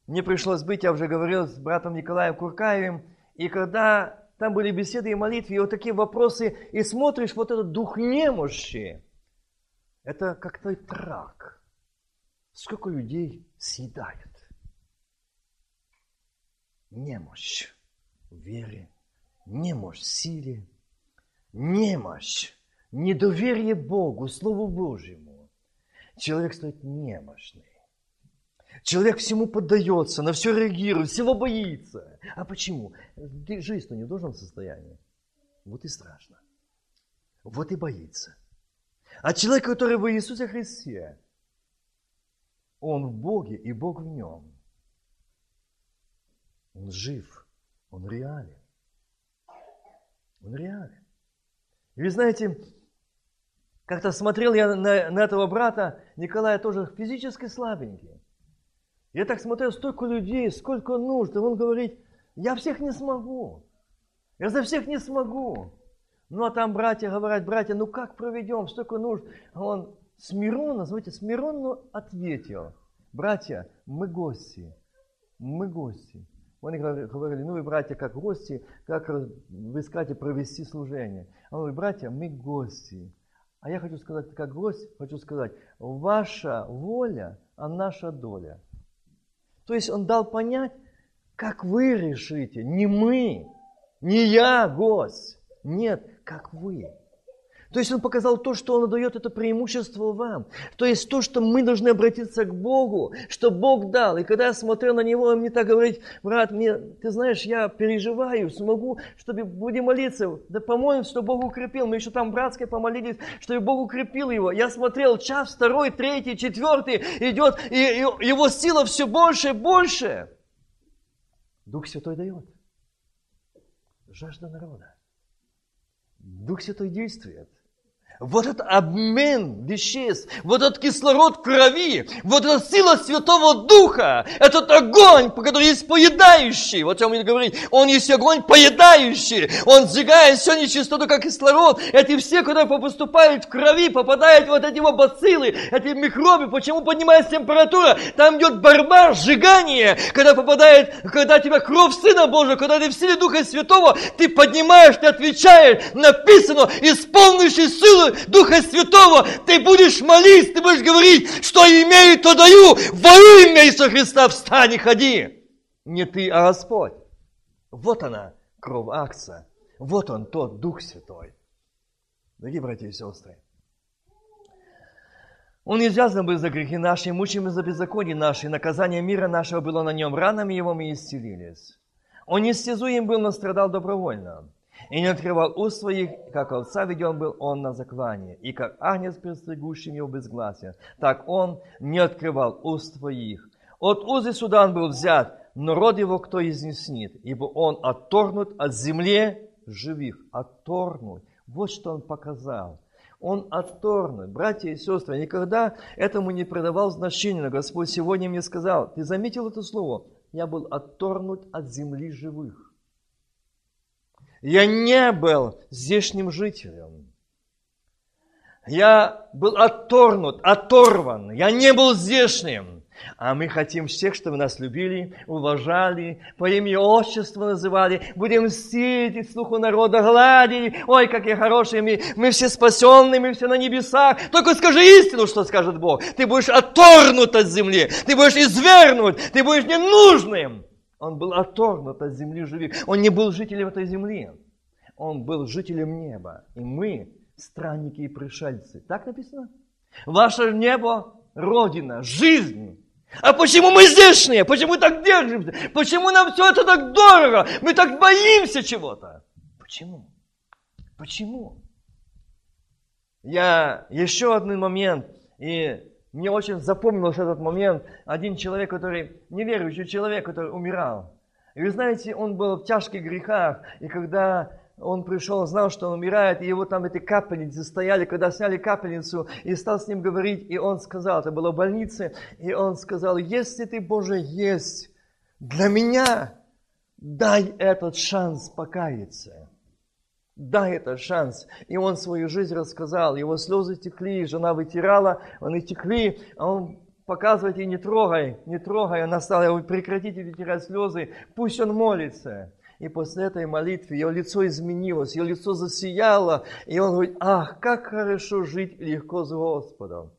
мне пришлось быть, я уже говорил с братом Николаем Куркаевым, и когда там были беседы и молитвы, и вот такие вопросы, и смотришь, вот этот дух немощи, это как то трак. Сколько людей съедает? Немощь в вере, немощь силе, немощь, недоверие Богу, Слову Божьему. Человек стоит немощный. Человек всему поддается, на все реагирует, всего боится. А почему? Жизнь-то не в должном состоянии. Вот и страшно. Вот и боится. А человек, который в Иисусе Христе, он в Боге и Бог в нем. Он жив, он реален. Он реален. И вы знаете, как-то смотрел я на, на этого брата, Николая тоже физически слабенький. Я так смотрел, столько людей, сколько нужд. И он говорит, я всех не смогу. Я за всех не смогу. Ну, а там братья говорят, братья, ну как проведем, столько нужд. А он смиренно, знаете, смиренно ответил. Братья, мы гости, мы гости. Они говорили, ну вы, братья, как гости, как вы скажете провести служение. А он говорит, братья, мы гости. А я хочу сказать, как гость, хочу сказать, ваша воля, а наша доля – то есть он дал понять, как вы решите, не мы, не я, гость. Нет, как вы. То есть он показал то, что он дает это преимущество вам. То есть то, что мы должны обратиться к Богу, что Бог дал. И когда я смотрел на него, он мне так говорит, брат, мне, ты знаешь, я переживаю, смогу, чтобы будем молиться. Да помолим, что Бог укрепил. Мы еще там братской помолились, чтобы Бог укрепил его. Я смотрел, час второй, третий, четвертый идет, и, и его сила все больше и больше. Дух Святой дает. Жажда народа. Дух Святой действует. Вот этот обмен веществ, вот этот кислород крови, вот эта сила Святого Духа, этот огонь, который есть поедающий, вот о чем говорить, он есть огонь поедающий, он сжигает все нечистоту, как кислород. Эти все, которые поступают в крови, попадают вот эти вот бациллы, эти микробы, почему поднимается температура? Там идет борьба, сжигание, когда попадает, когда тебя кровь Сына Божьего, когда ты в силе Духа Святого, ты поднимаешь, ты отвечаешь, написано, исполнивший Духа Святого, ты будешь молить, ты будешь говорить, что имею, то даю, во имя Иисуса Христа встань и ходи. Не ты, а Господь. Вот она, кровь акция. Вот он, тот Дух Святой. Дорогие братья и сестры, он извязан был за грехи наши, мучим за беззаконие наши, наказание мира нашего было на нем, ранами его мы исцелились. Он истязуем был, но страдал добровольно и не открывал уст своих, как овца веден был он на заклание, и как агнец, пристыгущим его безгласия, так он не открывал уст своих. От узы суда он был взят, но род его кто изнеснит, ибо он отторгнут от земли живых. Отторгнут. Вот что он показал. Он отторгнут. Братья и сестры, никогда этому не придавал значения, но Господь сегодня мне сказал, ты заметил это слово? Я был отторгнут от земли живых. Я не был здешним жителем. Я был отторгнут, оторван. Я не был здешним. А мы хотим всех, чтобы нас любили, уважали, по имени отчества называли. Будем сеять слуху народа, гладить. Ой, какие хорошие мы. Мы все спасенные, мы все на небесах. Только скажи истину, что скажет Бог. Ты будешь отторгнут от земли. Ты будешь извернут. Ты будешь ненужным. Он был отторгнут от земли живых. Он не был жителем этой земли. Он был жителем неба. И мы странники и пришельцы. Так написано? Ваше небо – Родина, жизнь. А почему мы здешние? Почему так держимся? Почему нам все это так дорого? Мы так боимся чего-то. Почему? Почему? Я еще один момент, и мне очень запомнился этот момент. Один человек, который, неверующий человек, который умирал. И вы знаете, он был в тяжких грехах. И когда он пришел, знал, что он умирает, и его там эти капельницы стояли, когда сняли капельницу, и стал с ним говорить, и он сказал, это было в больнице, и он сказал, если ты, Боже, есть для меня, дай этот шанс покаяться. Дай этот шанс. И он свою жизнь рассказал. Его слезы текли, жена вытирала, они текли, а он показывает ей, не трогай, не трогай. Она стала, прекратите вытирать слезы, пусть он молится. И после этой молитвы ее лицо изменилось, ее лицо засияло. И он говорит, ах, как хорошо жить легко с Господом.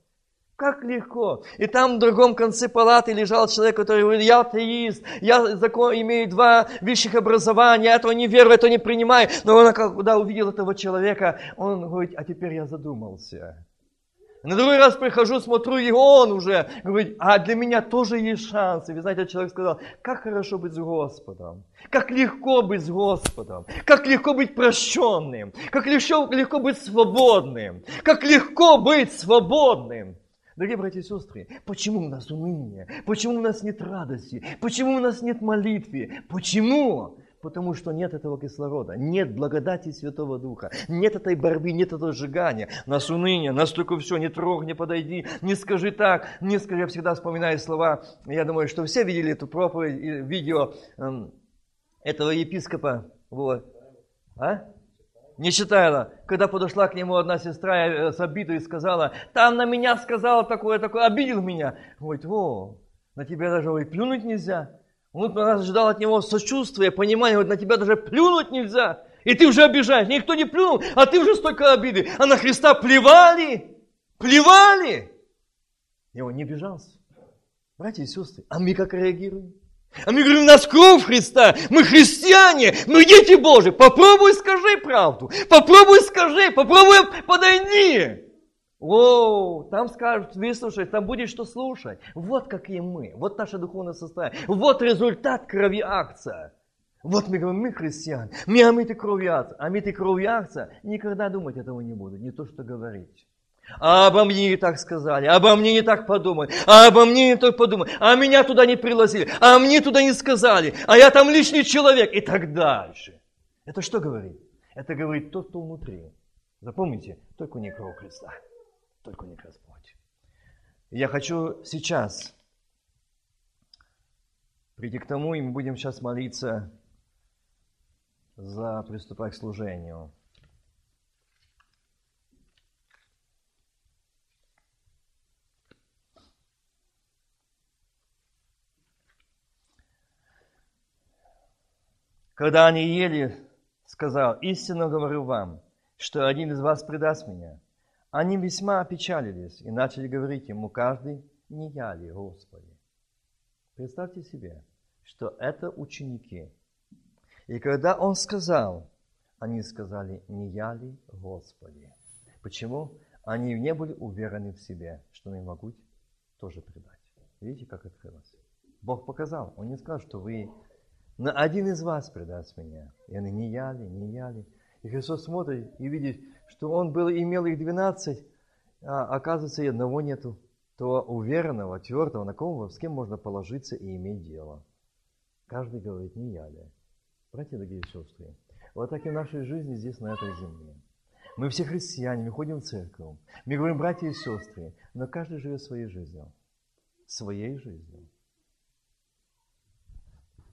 Как легко. И там в другом конце палаты лежал человек, который говорит, я атеист, я закон, имею два высших образования, этого не верю, этого не принимаю. Но он, когда увидел этого человека, он говорит, а теперь я задумался. На другой раз прихожу, смотрю, и он уже говорит, а для меня тоже есть шансы. Вы знаете, человек сказал, как хорошо быть с Господом, как легко быть с Господом, как легко быть прощенным, как легко, легко быть свободным, как легко быть свободным. Дорогие братья и сестры, почему у нас уныние? Почему у нас нет радости? Почему у нас нет молитвы? Почему? Потому что нет этого кислорода, нет благодати Святого Духа, нет этой борьбы, нет этого сжигания. Нас уныние, нас только все, не трогай, не подойди, не скажи так, не скажи. Я всегда вспоминаю слова, я думаю, что все видели эту проповедь, видео эм, этого епископа. Вот. А? Не читала. Когда подошла к нему одна сестра э, с обидой и сказала, там на меня сказала такое, такое, обидел меня. Говорит, о, на тебя даже говорит, плюнуть нельзя. Он ожидал от него сочувствия, понимания, вот на тебя даже плюнуть нельзя. И ты уже обижаешь. Никто не плюнул, а ты уже столько обиды. А на Христа плевали, плевали. И он не обижался. Братья и сестры, а мы как реагируем? А мы говорим, у нас Христа, мы христиане, мы дети Божьи. Попробуй скажи правду, попробуй скажи, попробуй подойди. О, там скажут, выслушай, там будет что слушать. Вот какие мы, вот наше духовное состояние, вот результат крови акция. Вот мы говорим, мы христиане, мы омыты кровью акция, омыты кровью акция, никогда думать этого не буду, не то что говорить. А обо мне не так сказали, обо мне не так подумали, а обо мне не так подумали, а меня туда не пригласили, а мне туда не сказали, а я там лишний человек и так дальше. Это что говорит? Это говорит тот, кто внутри. Запомните, только не кровь Христа, только не Господь. Я хочу сейчас прийти к тому, и мы будем сейчас молиться за приступать к служению. Когда они ели, сказал, истинно говорю вам, что один из вас предаст меня. Они весьма опечалились и начали говорить ему каждый, не я ли, Господи? Представьте себе, что это ученики. И когда он сказал, они сказали, не я ли, Господи? Почему? Они не были уверены в себе, что они могут тоже предать. Видите, как открылось? Бог показал. Он не сказал, что вы на один из вас предаст меня. И они не я ли, не я ли. И Христос смотрит и видит, что он был, имел их 12, а оказывается, и одного нету. То уверенного, твердого, на кого, с кем можно положиться и иметь дело. Каждый говорит, не я ли. Братья, дорогие сестры, вот так и в нашей жизни здесь, на этой земле. Мы все христиане, мы ходим в церковь. Мы говорим, братья и сестры, но каждый живет своей жизнью. Своей жизнью.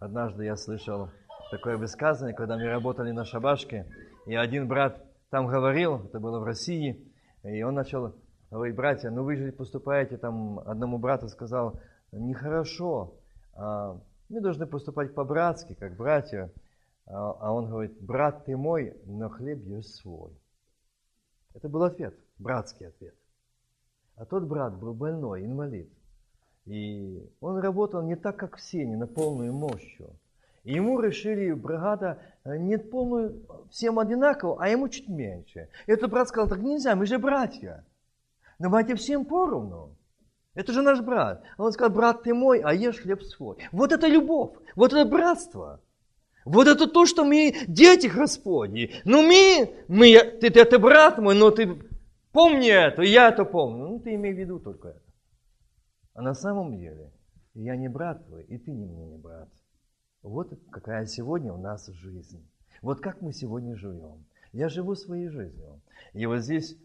Однажды я слышал такое высказывание, когда мы работали на шабашке, и один брат там говорил, это было в России, и он начал говорить, братья, ну вы же поступаете, там одному брату сказал, нехорошо, а мы должны поступать по-братски, как братья. А, а он говорит, брат ты мой, но хлеб есть свой. Это был ответ, братский ответ. А тот брат был больной, инвалид. И он работал не так, как все, не на полную мощью. И ему решили, бригада, э, не полную, всем одинаково, а ему чуть меньше. И этот брат сказал, так нельзя, мы же братья. Давайте всем поровну. Это же наш брат. Он сказал, брат ты мой, а ешь хлеб свой. Вот это любовь, вот это братство. Вот это то, что мы дети Господи. Ну мы, мы ты, ты, ты брат мой, но ты помни это, я это помню. Ну ты имей в виду только это. А на самом деле, я не брат твой, и ты не мне не брат. Вот какая сегодня у нас жизнь. Вот как мы сегодня живем. Я живу своей жизнью. И вот здесь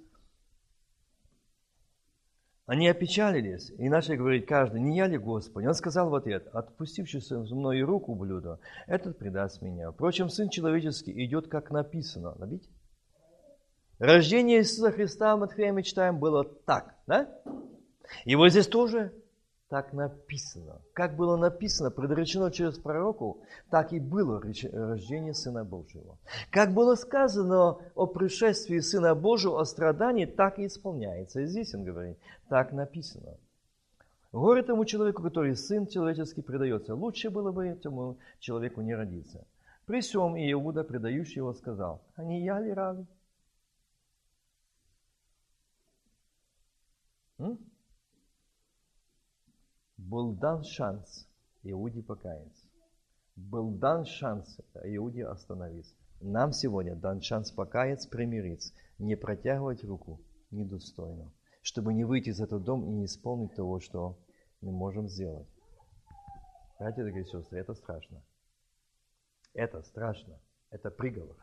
они опечалились и начали говорить каждый, не я ли Господи? Он сказал в ответ, отпустивший со мной руку блюдо, этот предаст меня. Впрочем, Сын Человеческий идет, как написано. Набить? Рождение Иисуса Христа, мы читаем, было так, да? И вот здесь тоже так написано. Как было написано, предречено через пророку, так и было рождение Сына Божьего. Как было сказано о пришествии Сына Божьего, о страдании, так и исполняется. И здесь он говорит, так написано. Горе тому человеку, который Сын человеческий предается. Лучше было бы этому человеку не родиться. При всем и Иуда, предающий его, сказал, а не я ли рави? Был дан шанс Иуде покаяться. Был дан шанс Иуде остановиться. Нам сегодня дан шанс покаяться, примириться, не протягивать руку недостойно, чтобы не выйти из этого дома и не исполнить того, что мы можем сделать. Братья дорогие сестры, это страшно. Это страшно. Это приговор.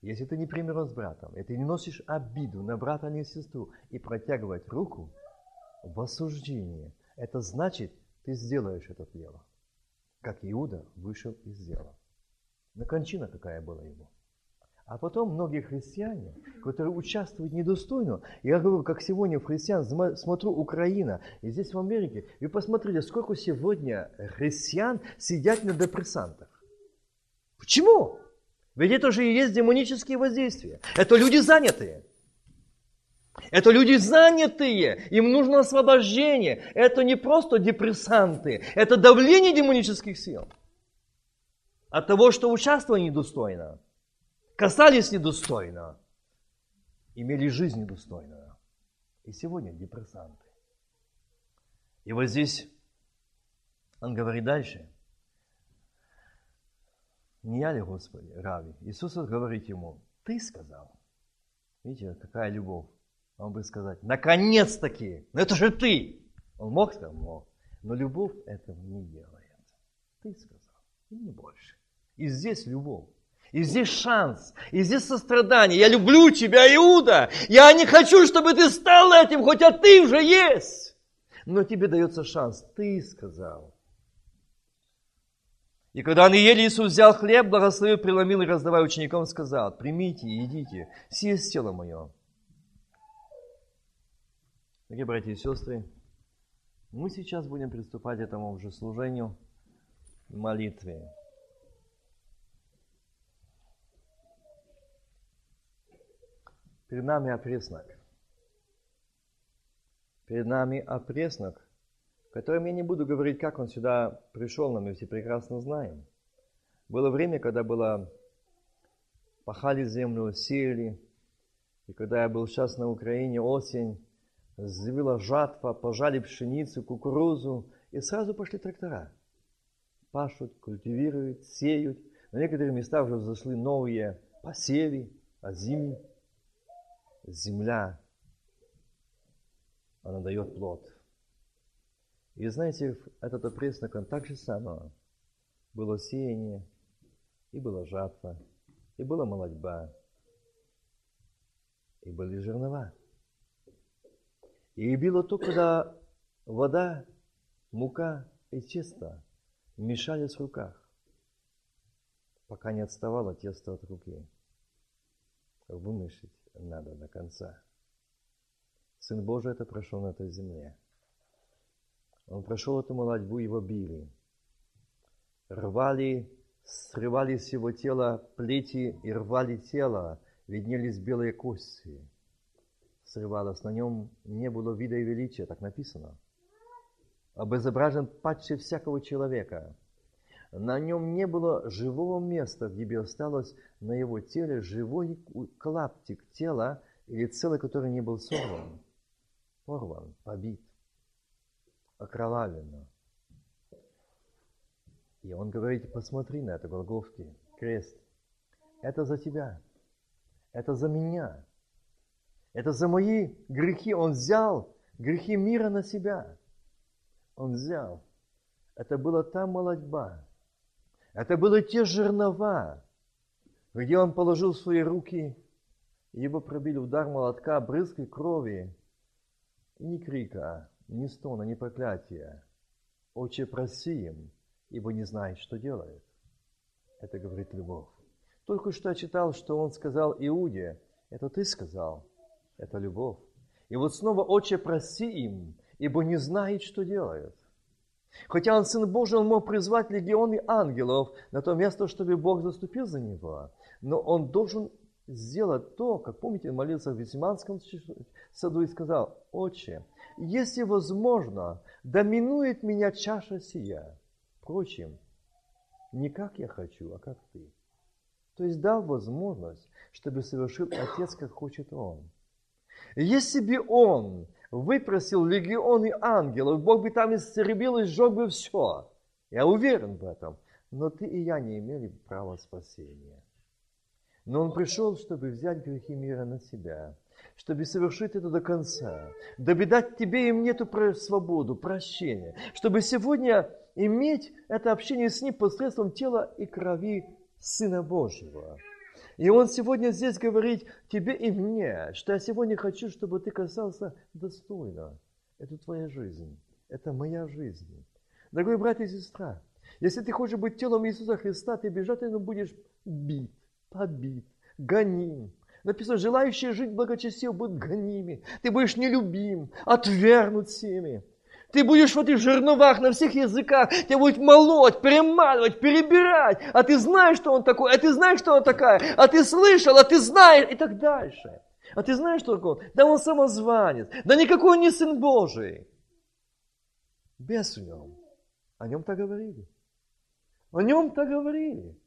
Если ты не примирен с братом, и ты не носишь обиду на брата или сестру и протягивать руку в осуждение – это значит, ты сделаешь это дело. Как Иуда вышел из дела. На кончина какая была ему. А потом многие христиане, которые участвуют недостойно, я говорю, как сегодня в христиан, смотрю Украина, и здесь в Америке, и посмотрите, сколько сегодня христиан сидят на депрессантах. Почему? Ведь это же и есть демонические воздействия. Это люди занятые. Это люди занятые, им нужно освобождение. Это не просто депрессанты, это давление демонических сил. От того, что участвовали недостойно, касались недостойно, имели жизнь недостойную. И сегодня депрессанты. И вот здесь он говорит дальше. Не я ли, Господи, Рави? Иисус говорит ему, ты сказал. Видите, какая любовь. Он бы сказать, наконец-таки, ну это же ты. Он мог сказать? Мог. Но любовь этого не делает. Ты сказал, и не больше. И здесь любовь. И здесь шанс, и здесь сострадание. Я люблю тебя, Иуда. Я не хочу, чтобы ты стал этим, хотя ты уже есть. Но тебе дается шанс. Ты сказал. И когда они ели, Иисус взял хлеб, благословил, преломил и раздавая ученикам, сказал, примите и едите, сие тело мое. Дорогие братья и сестры, мы сейчас будем приступать к этому уже служению, молитве. Перед нами опреснок. Перед нами опреснок, которым я не буду говорить, как он сюда пришел, но мы все прекрасно знаем. Было время, когда было пахали землю, сеяли, и когда я был сейчас на Украине, осень, завела жатва, пожали пшеницу, кукурузу, и сразу пошли трактора. Пашут, культивируют, сеют. На некоторых местах уже зашли новые посевы, озимы. Земля, она дает плод. И знаете, этот опреснок, он так же самое. Было сеяние, и была жатва, и была молодьба, и были жернова. И было то, когда вода, мука и тесто мешались в руках, пока не отставало тесто от руки. Вымешать надо до конца. Сын Божий это прошел на этой земле. Он прошел эту молодьбу, его били. Рвали, срывали с его тела плети и рвали тело, виднелись белые кости – срывалось, на нем не было вида и величия, так написано. Обезображен падший всякого человека. На нем не было живого места, где бы осталось на его теле живой клаптик тела или целый, который не был сорван, порван, побит, окровавлено. И он говорит, посмотри на это, Голговский крест. Это за тебя, это за меня, это за мои грехи Он взял грехи мира на себя. Он взял. Это была та молодьба. Это были те жернова, где Он положил свои руки, его пробили удар молотка, брызги крови. И ни крика, ни стона, ни проклятия. Отче, проси им, ибо не знает, что делает. Это говорит любовь. Только что я читал, что он сказал Иуде, это ты сказал – это любовь. И вот снова, Отче, проси им, ибо не знает, что делает. Хотя он Сын Божий, он мог призвать легионы ангелов на то место, чтобы Бог заступил за него. Но он должен сделать то, как помните, молился в Весиманском саду и сказал, «Отче, если возможно, доминует меня чаша сия. Впрочем, не как я хочу, а как ты». То есть дал возможность, чтобы совершил Отец, как хочет Он. Если бы он выпросил легионы ангелов, Бог бы там истребил и сжег бы все. Я уверен в этом. Но ты и я не имели права спасения. Но он пришел, чтобы взять грехи мира на себя, чтобы совершить это до конца, дабы дать тебе и мне эту свободу, прощение, чтобы сегодня иметь это общение с Ним посредством тела и крови Сына Божьего. И Он сегодня здесь говорит тебе и мне, что я сегодня хочу, чтобы ты касался достойно. Это твоя жизнь, это моя жизнь. Дорогой брат и сестра, если ты хочешь быть телом Иисуса Христа, ты обязательно будешь бит, побит, гоним. Написано, желающие жить благочестиво будут гонимы. Ты будешь нелюбим, отвергнут всеми. Ты будешь в этих жерновах на всех языках, тебя будет молоть, перемалывать, перебирать. А ты знаешь, что он такой, а ты знаешь, что он такая, а ты слышал, а ты знаешь, и так дальше. А ты знаешь, что такое? Да он самозванец, да никакой он не Сын Божий. Без в нем. О нем так говорили. О нем так говорили.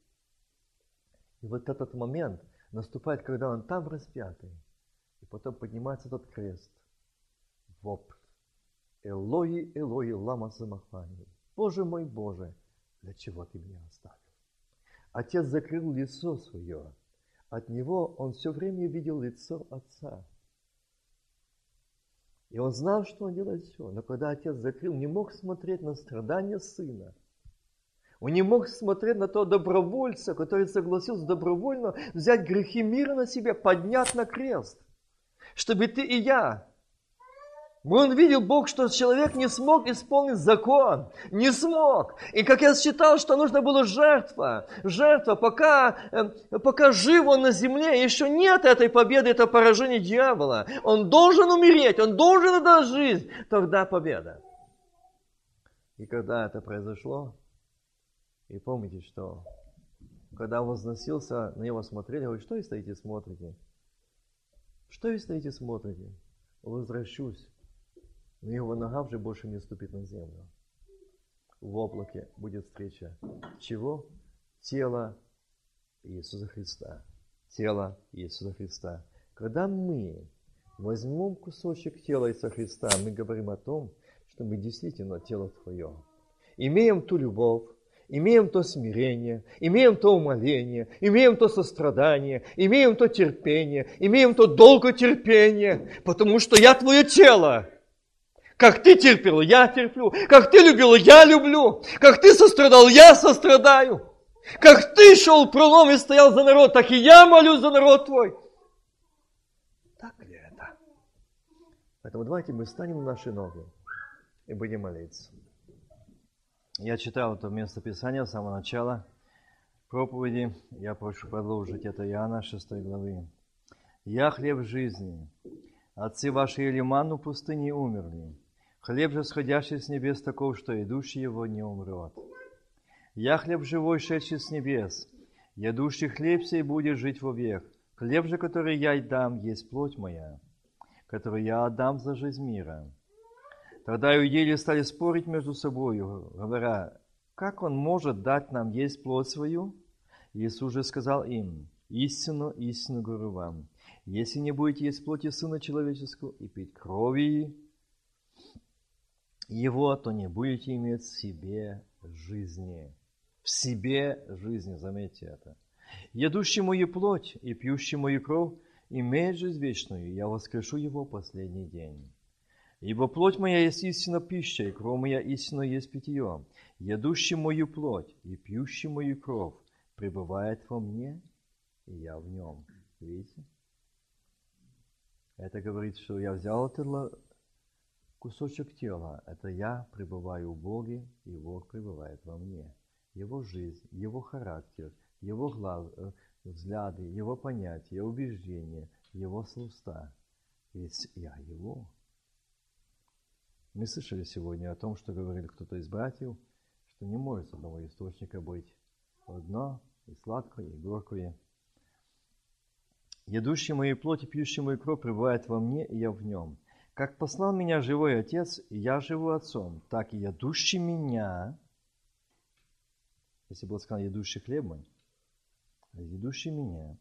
И вот этот момент наступает, когда он там распятый. И потом поднимается этот крест. Вопль. Элои, Элои, лама самахани. Боже мой, Боже, для чего ты меня оставил? Отец закрыл лицо свое. От него он все время видел лицо отца. И он знал, что он делает все. Но когда отец закрыл, не мог смотреть на страдания сына. Он не мог смотреть на того добровольца, который согласился добровольно взять грехи мира на себя, поднять на крест. Чтобы ты и я он видел Бог, что человек не смог исполнить закон. Не смог. И как я считал, что нужно было жертва. Жертва, пока, э, пока жив он на земле, еще нет этой победы, это поражение дьявола. Он должен умереть, он должен отдать жизнь. Тогда победа. И когда это произошло, и помните, что когда возносился, на него смотрели, говорит, что вы стоите смотрите? Что вы стоите смотрите? Возвращусь но его нога уже больше не ступит на землю. В облаке будет встреча. Чего? Тело Иисуса Христа. Тело Иисуса Христа. Когда мы возьмем кусочек тела Иисуса Христа, мы говорим о том, что мы действительно тело Твое. Имеем ту любовь, имеем то смирение, имеем то умоление, имеем то сострадание, имеем то терпение, имеем то долготерпение, потому что я Твое тело. Как ты терпел, я терплю. Как ты любил, я люблю. Как ты сострадал, я сострадаю. Как ты шел пролом и стоял за народ, так и я молюсь за народ твой. Так ли это? Поэтому давайте мы встанем на наши ноги и будем молиться. Я читал это место Писания с самого начала проповеди. Я прошу продолжить это Иоанна 6 главы. «Я хлеб жизни. Отцы ваши Елиману пустыне умерли. Хлеб же, сходящий с небес, таков, что идущий его не умрет. Я хлеб живой, шедший с небес. Ядущий хлеб сей будет жить вовек. Хлеб же, который я дам, есть плоть моя, которую я отдам за жизнь мира. Тогда иудеи стали спорить между собой, говоря, как он может дать нам есть плоть свою? Иисус же сказал им, истину, истину говорю вам, если не будете есть плоти Сына Человеческого и пить крови его, то не будете иметь в себе жизни. В себе жизни, заметьте это. Едущий мою плоть и пьющий мою кровь имеет жизнь вечную, я воскрешу его последний день. Ибо плоть моя есть истинно пища, и кровь моя истинно есть питье. Едущий мою плоть и пьющий мою кровь пребывает во мне, и я в нем. Видите? Это говорит, что я взял это Кусочек тела – это я пребываю в Боге, Бог пребывает во мне. Его жизнь, его характер, его глаз, э, взгляды, его понятия, убеждения, его слуста. Ведь я его. Мы слышали сегодня о том, что говорил кто-то из братьев, что не может одного источника быть одно, и сладкое, и горькое. Едущий моей плоти, пьющий мою кровь пребывает во мне, и я в нем – как послал меня живой Отец, я живу Отцом, так и ядущий меня, если было сказано ядущий хлеб мой, ядущий меня,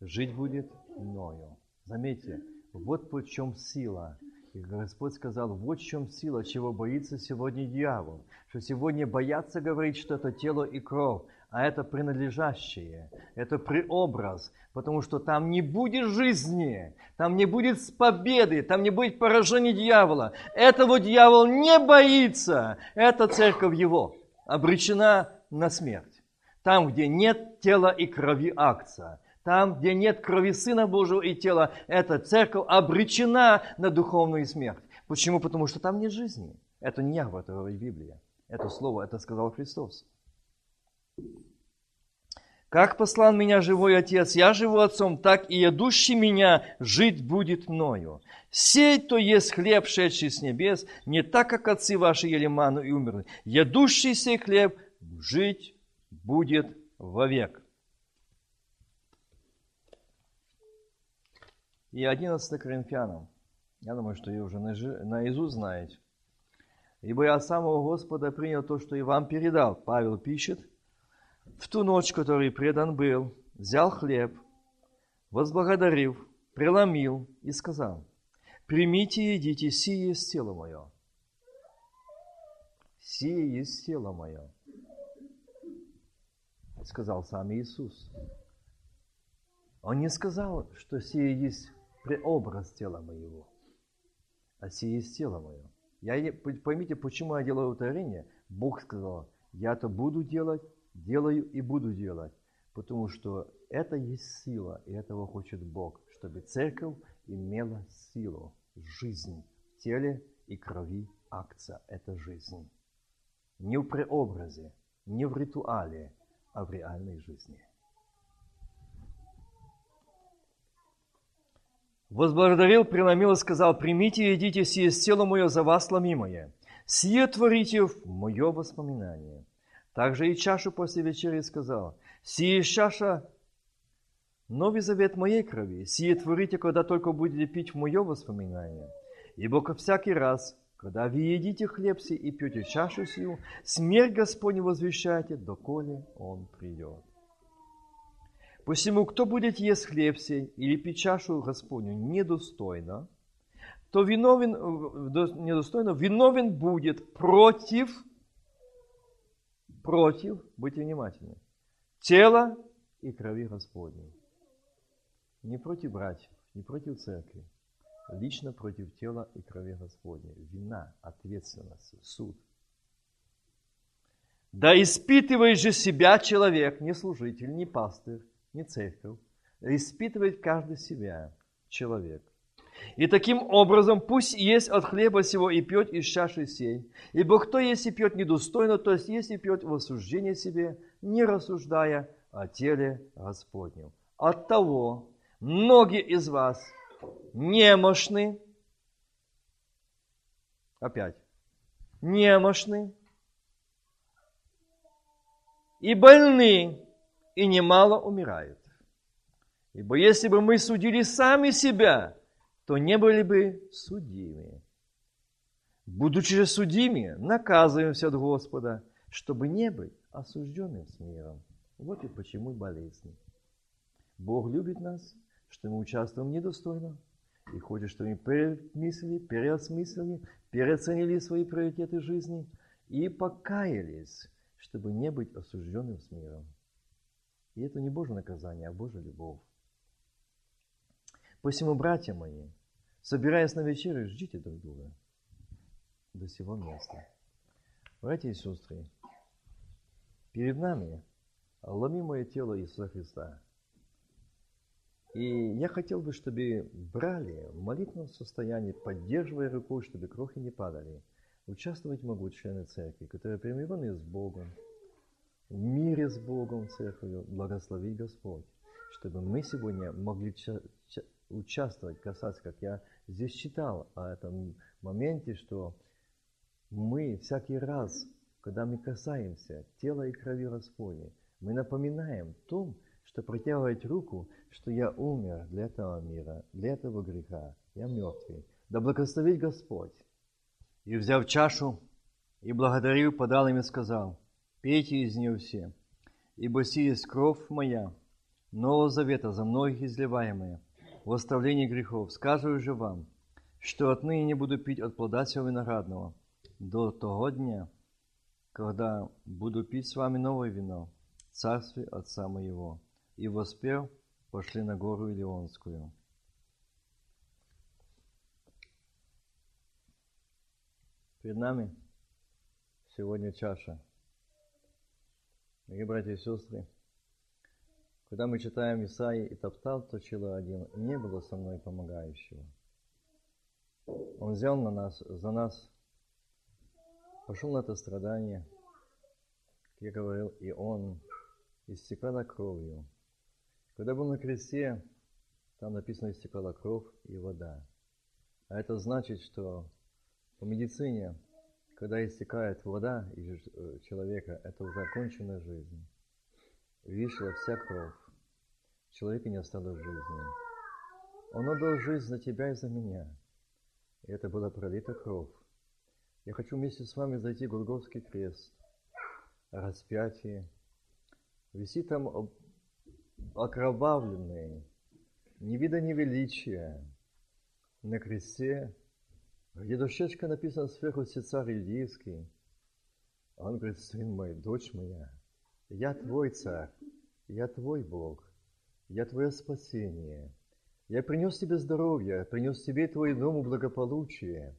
жить будет мною. Заметьте, вот в чем сила. И Господь сказал, вот в чем сила, чего боится сегодня дьявол. Что сегодня боятся говорить, что это тело и кровь а это принадлежащее, это преобраз, потому что там не будет жизни, там не будет победы, там не будет поражения дьявола. Этого дьявол не боится, эта церковь его обречена на смерть. Там, где нет тела и крови акция, там, где нет крови Сына Божьего и тела, эта церковь обречена на духовную смерть. Почему? Потому что там нет жизни. Это не я в это говорит Библия. Это слово, это сказал Христос. Как послал меня живой Отец, я живу Отцом, так и ядущий меня жить будет мною. Сей, то есть хлеб, шедший с небес, не так, как отцы ваши ели ману и умерли. Ядущий сей хлеб жить будет вовек. И 11 Коринфянам. Я думаю, что вы уже наизусть знаете. Ибо я самого Господа принял то, что и вам передал. Павел пишет – в ту ночь, который предан был, взял хлеб, возблагодарив, преломил и сказал, «Примите и едите, сие есть тело мое». «Сие есть тело мое», сказал сам Иисус. Он не сказал, что сие есть преобраз тела моего, а сие есть тело мое. Я, поймите, почему я делаю ударение? Бог сказал, Я это буду делать, делаю и буду делать, потому что это есть сила, и этого хочет Бог, чтобы церковь имела силу, жизнь в теле и крови акция – это жизнь. Не в преобразе, не в ритуале, а в реальной жизни. Возблагодарил, преломил и сказал, «Примите и едите, сие тело мое за вас ломимое. Сие творите в мое воспоминание». Также и чашу после вечери сказал, «Сие чаша Новый завет моей крови, сие творите, когда только будете пить в мое воспоминание. Ибо ко всякий раз, когда вы едите хлеб сей и пьете чашу сию, смерть Господню возвещаете, доколе Он придет. Посему, кто будет есть хлеб сей или пить чашу Господню недостойно, то виновен, недостойно, виновен будет против, против, будьте внимательны, тела и крови Господней не против братьев, не против церкви, лично против тела и крови Господня. Вина, ответственность, суд. Да испытывает же себя человек, не служитель, не пастырь, не церковь. Испытывает каждый себя, человек. И таким образом пусть есть от хлеба сего и пьет из чаши сей. Ибо кто если пьет недостойно, то есть если пьет в осуждение себе, не рассуждая о теле Господнем. От того, Многие из вас немощны. Опять. Немощны. И больны, и немало умирают. Ибо если бы мы судили сами себя, то не были бы судимы. Будучи же судими, наказываемся от Господа, чтобы не быть осужденным с миром. Вот и почему болезни. Бог любит нас, что мы участвуем недостойно, и хочет, чтобы мы перемыслили, переосмыслили, переоценили свои приоритеты жизни и покаялись, чтобы не быть осужденным с миром. И это не Божье наказание, а Божья любовь. Посему, братья мои, собираясь на вечерю, ждите друг друга до сего места. Братья и сестры, перед нами ломимое тело Иисуса Христа – и я хотел бы, чтобы брали в молитвенном состоянии, поддерживая рукой, чтобы крохи не падали. Участвовать могут члены церкви, которые примирены с Богом, в мире с Богом, церковью, благословить Господь, чтобы мы сегодня могли участвовать, касаться, как я здесь читал о этом моменте, что мы всякий раз, когда мы касаемся тела и крови Господней, мы напоминаем том, что протягивать руку, что я умер для этого мира, для этого греха, я мертвый. Да благословит Господь. И взяв чашу, и благодарил, подал им и сказал, пейте из нее все, ибо си есть кровь моя, Нового Завета за многих изливаемая, в оставлении грехов. Сказываю же вам, что отныне не буду пить от плода сего виноградного до того дня, когда буду пить с вами новое вино в царстве Отца моего и воспев, пошли на гору Илионскую. Перед нами сегодня чаша. Дорогие братья и сестры, когда мы читаем Исаии и топтал точило один, не было со мной помогающего. Он взял на нас, за нас, пошел на это страдание, как я говорил, и Он истекала кровью, когда был на кресте, там написано истекала кровь и вода. А это значит, что по медицине, когда истекает вода из э, человека, это уже оконченная жизнь. Вышла вся кровь. Человека не осталось жизни. Он отдал жизнь за тебя и за меня. И это была пролита кровь. Я хочу вместе с вами зайти в Голгофский крест, распятие. Висит там окровавленный, не вида ни величия, на кресте, где дощечка написана сверху «Царь Иудейский». Он говорит, сын мой, дочь моя, я твой царь, я твой Бог, я твое спасение. Я принес тебе здоровье, принес тебе твоему дому благополучие.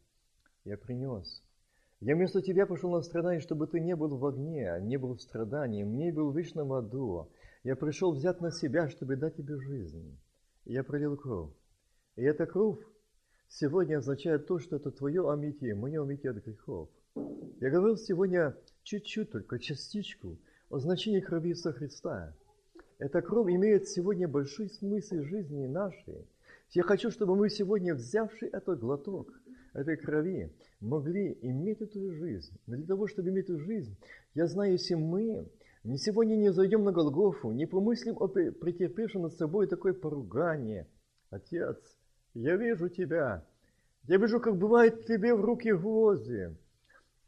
Я принес. Я вместо тебя пошел на страдания, чтобы ты не был в огне, не был в страдании, не был в вечном аду. Я пришел взять на себя, чтобы дать тебе жизнь. Я пролил кровь. И эта кровь сегодня означает то, что это твое омитие, мое омитие от грехов. Я говорил сегодня чуть-чуть только, частичку о значении крови Иисуса Христа. Эта кровь имеет сегодня большой смысл жизни нашей. Я хочу, чтобы мы сегодня, взявший этот глоток этой крови, могли иметь эту жизнь. Но для того, чтобы иметь эту жизнь, я знаю, если мы не сегодня не зайдем на Голгофу, не помыслим о претерпевшем над собой такое поругание. Отец, я вижу тебя. Я вижу, как бывает тебе в руки гвозди.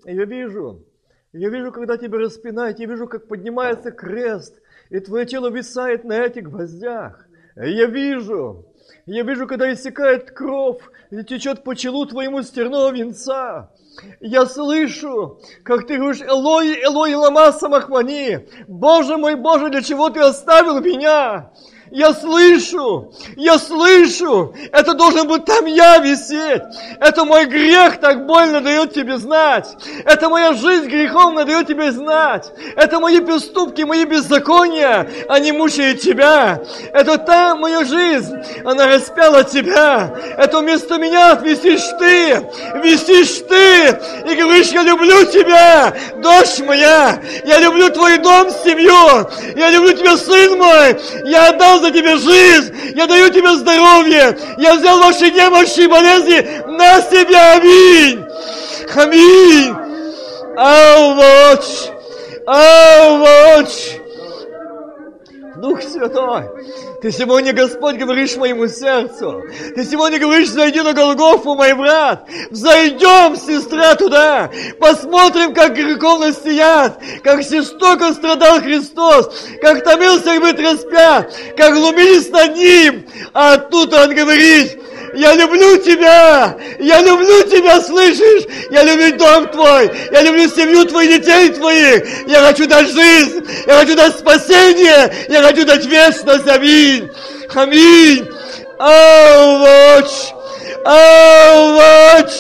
Я вижу, я вижу, когда тебя распинают, я вижу, как поднимается крест, и твое тело висает на этих гвоздях. Я вижу, я вижу, когда иссякает кровь и течет по челу твоему стерного венца. Я слышу, как ты говоришь, Элой, Элой, лама самахмани. Боже мой, Боже, для чего ты оставил меня? Я слышу, я слышу. Это должен быть там я висеть. Это мой грех так больно дает тебе знать. Это моя жизнь греховно дает тебе знать. Это мои поступки, мои беззакония. Они мучают тебя. Это та моя жизнь. Она распяла тебя. Это вместо меня висишь ты. Висишь ты. И говоришь, я люблю тебя, дочь моя. Я люблю твой дом, семью. Я люблю тебя, сын мой. Я отдал за тебе жизнь, я даю тебе здоровье, я взял ваши немощи и болезни! На себя, аминь, аминь, Алвоч, Алвоч, Дух Святой, ты сегодня, Господь, говоришь моему сердцу. Ты сегодня говоришь, зайди на Голгофу, мой брат. Зайдем, сестра, туда. Посмотрим, как греховно сият, как жестоко страдал Христос, как томился и быть распят, как глумились над Ним. А тут Он говорит, я люблю тебя! Я люблю тебя, слышишь? Я люблю дом твой! Я люблю семью твою, детей твоих! Я хочу дать жизнь! Я хочу дать спасение! Я хочу дать вечность! Аминь! Аминь! Аллач! Аллач!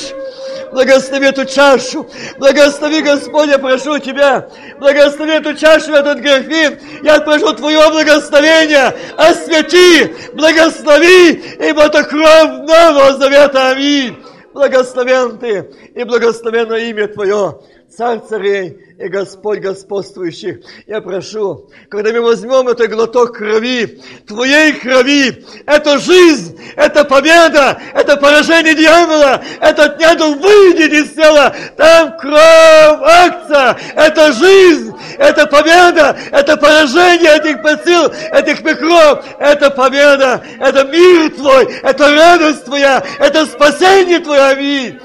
Благослови эту чашу. Благослови, Господь, я прошу Тебя. Благослови эту чашу, этот графин. Я прошу Твое благословение. Освети, благослови, ибо это кровь Нового Завета. Аминь. Благословен Ты и благословено имя Твое. Царь царей и Господь господствующих. Я прошу, когда мы возьмем этот глоток крови, Твоей крови, это жизнь, это победа, это поражение дьявола, этот недуг выйдет из тела, там кровь, акция, это жизнь, это победа, это поражение этих посыл, этих микроб, это победа, это мир Твой, это радость Твоя, это спасение Твое, аминь.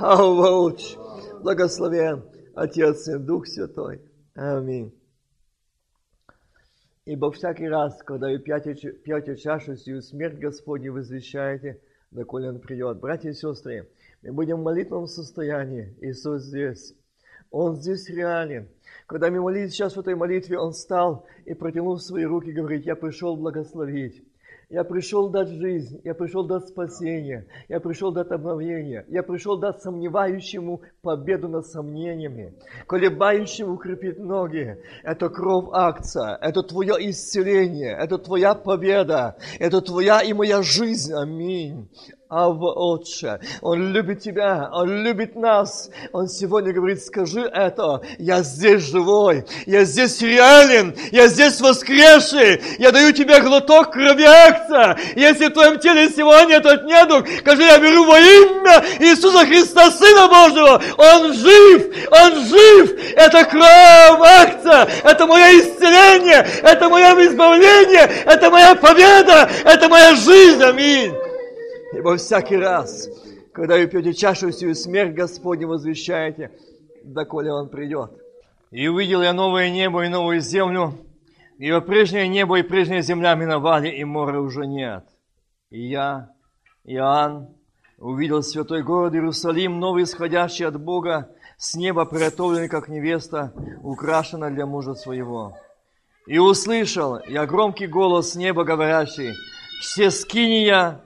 Аллах благословен Отец и Дух Святой. Аминь. Ибо всякий раз, когда вы пьете, пьете чашу сию, смерть Господню возвещаете, доколе Он придет. Братья и сестры, мы будем в молитвенном состоянии. Иисус здесь. Он здесь реален. Когда мы молились сейчас в этой молитве, Он встал и протянул свои руки, говорит, я пришел благословить. Я пришел дать жизнь, я пришел дать спасение, я пришел дать обновление, я пришел дать сомневающему победу над сомнениями, колебающему укрепить ноги. Это кровь акция, это твое исцеление, это твоя победа, это твоя и моя жизнь. Аминь. Ава, Отче, Он любит тебя, Он любит нас. Он сегодня говорит, скажи это, я здесь живой, я здесь реален, я здесь воскресший, я даю тебе глоток крови акция. Если в твоем теле сегодня этот недуг, скажи, я беру во имя Иисуса Христа, Сына Божьего, Он жив, Он жив, это кровь акция, это мое исцеление, это мое избавление, это моя победа, это моя жизнь, аминь. Ибо всякий раз, когда вы пьете чашу всю смерть Господня возвещаете, доколе Он придет. И увидел я новое небо и новую землю, ибо прежнее небо и прежняя земля миновали, и моря уже нет. И я, Иоанн, увидел святой город Иерусалим, новый исходящий от Бога, с неба приготовленный, как невеста, украшена для мужа своего. И услышал я громкий голос неба, говорящий, все скиния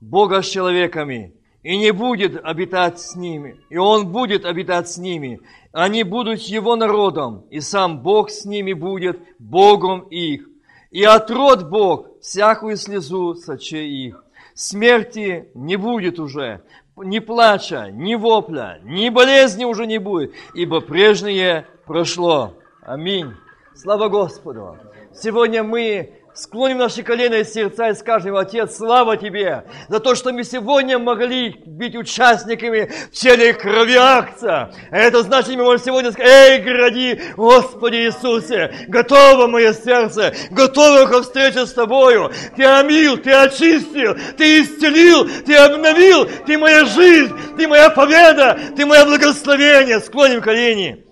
Бога с человеками, и не будет обитать с ними, и Он будет обитать с ними. Они будут Его народом, и сам Бог с ними будет Богом их. И отрод Бог всякую слезу сочей их. Смерти не будет уже, ни плача, ни вопля, ни болезни уже не будет, ибо прежнее прошло. Аминь. Слава Господу! Сегодня мы Склоним наши колени и сердца и скажем, Отец, слава Тебе за то, что мы сегодня могли быть участниками в теле крови акция. Это значит, мы можем сегодня сказать, эй, гради, Господи Иисусе, готово мое сердце, готово ко встрече с Тобою. Ты омил, Ты очистил, Ты исцелил, Ты обновил, Ты моя жизнь, Ты моя победа, Ты мое благословение. Склоним колени.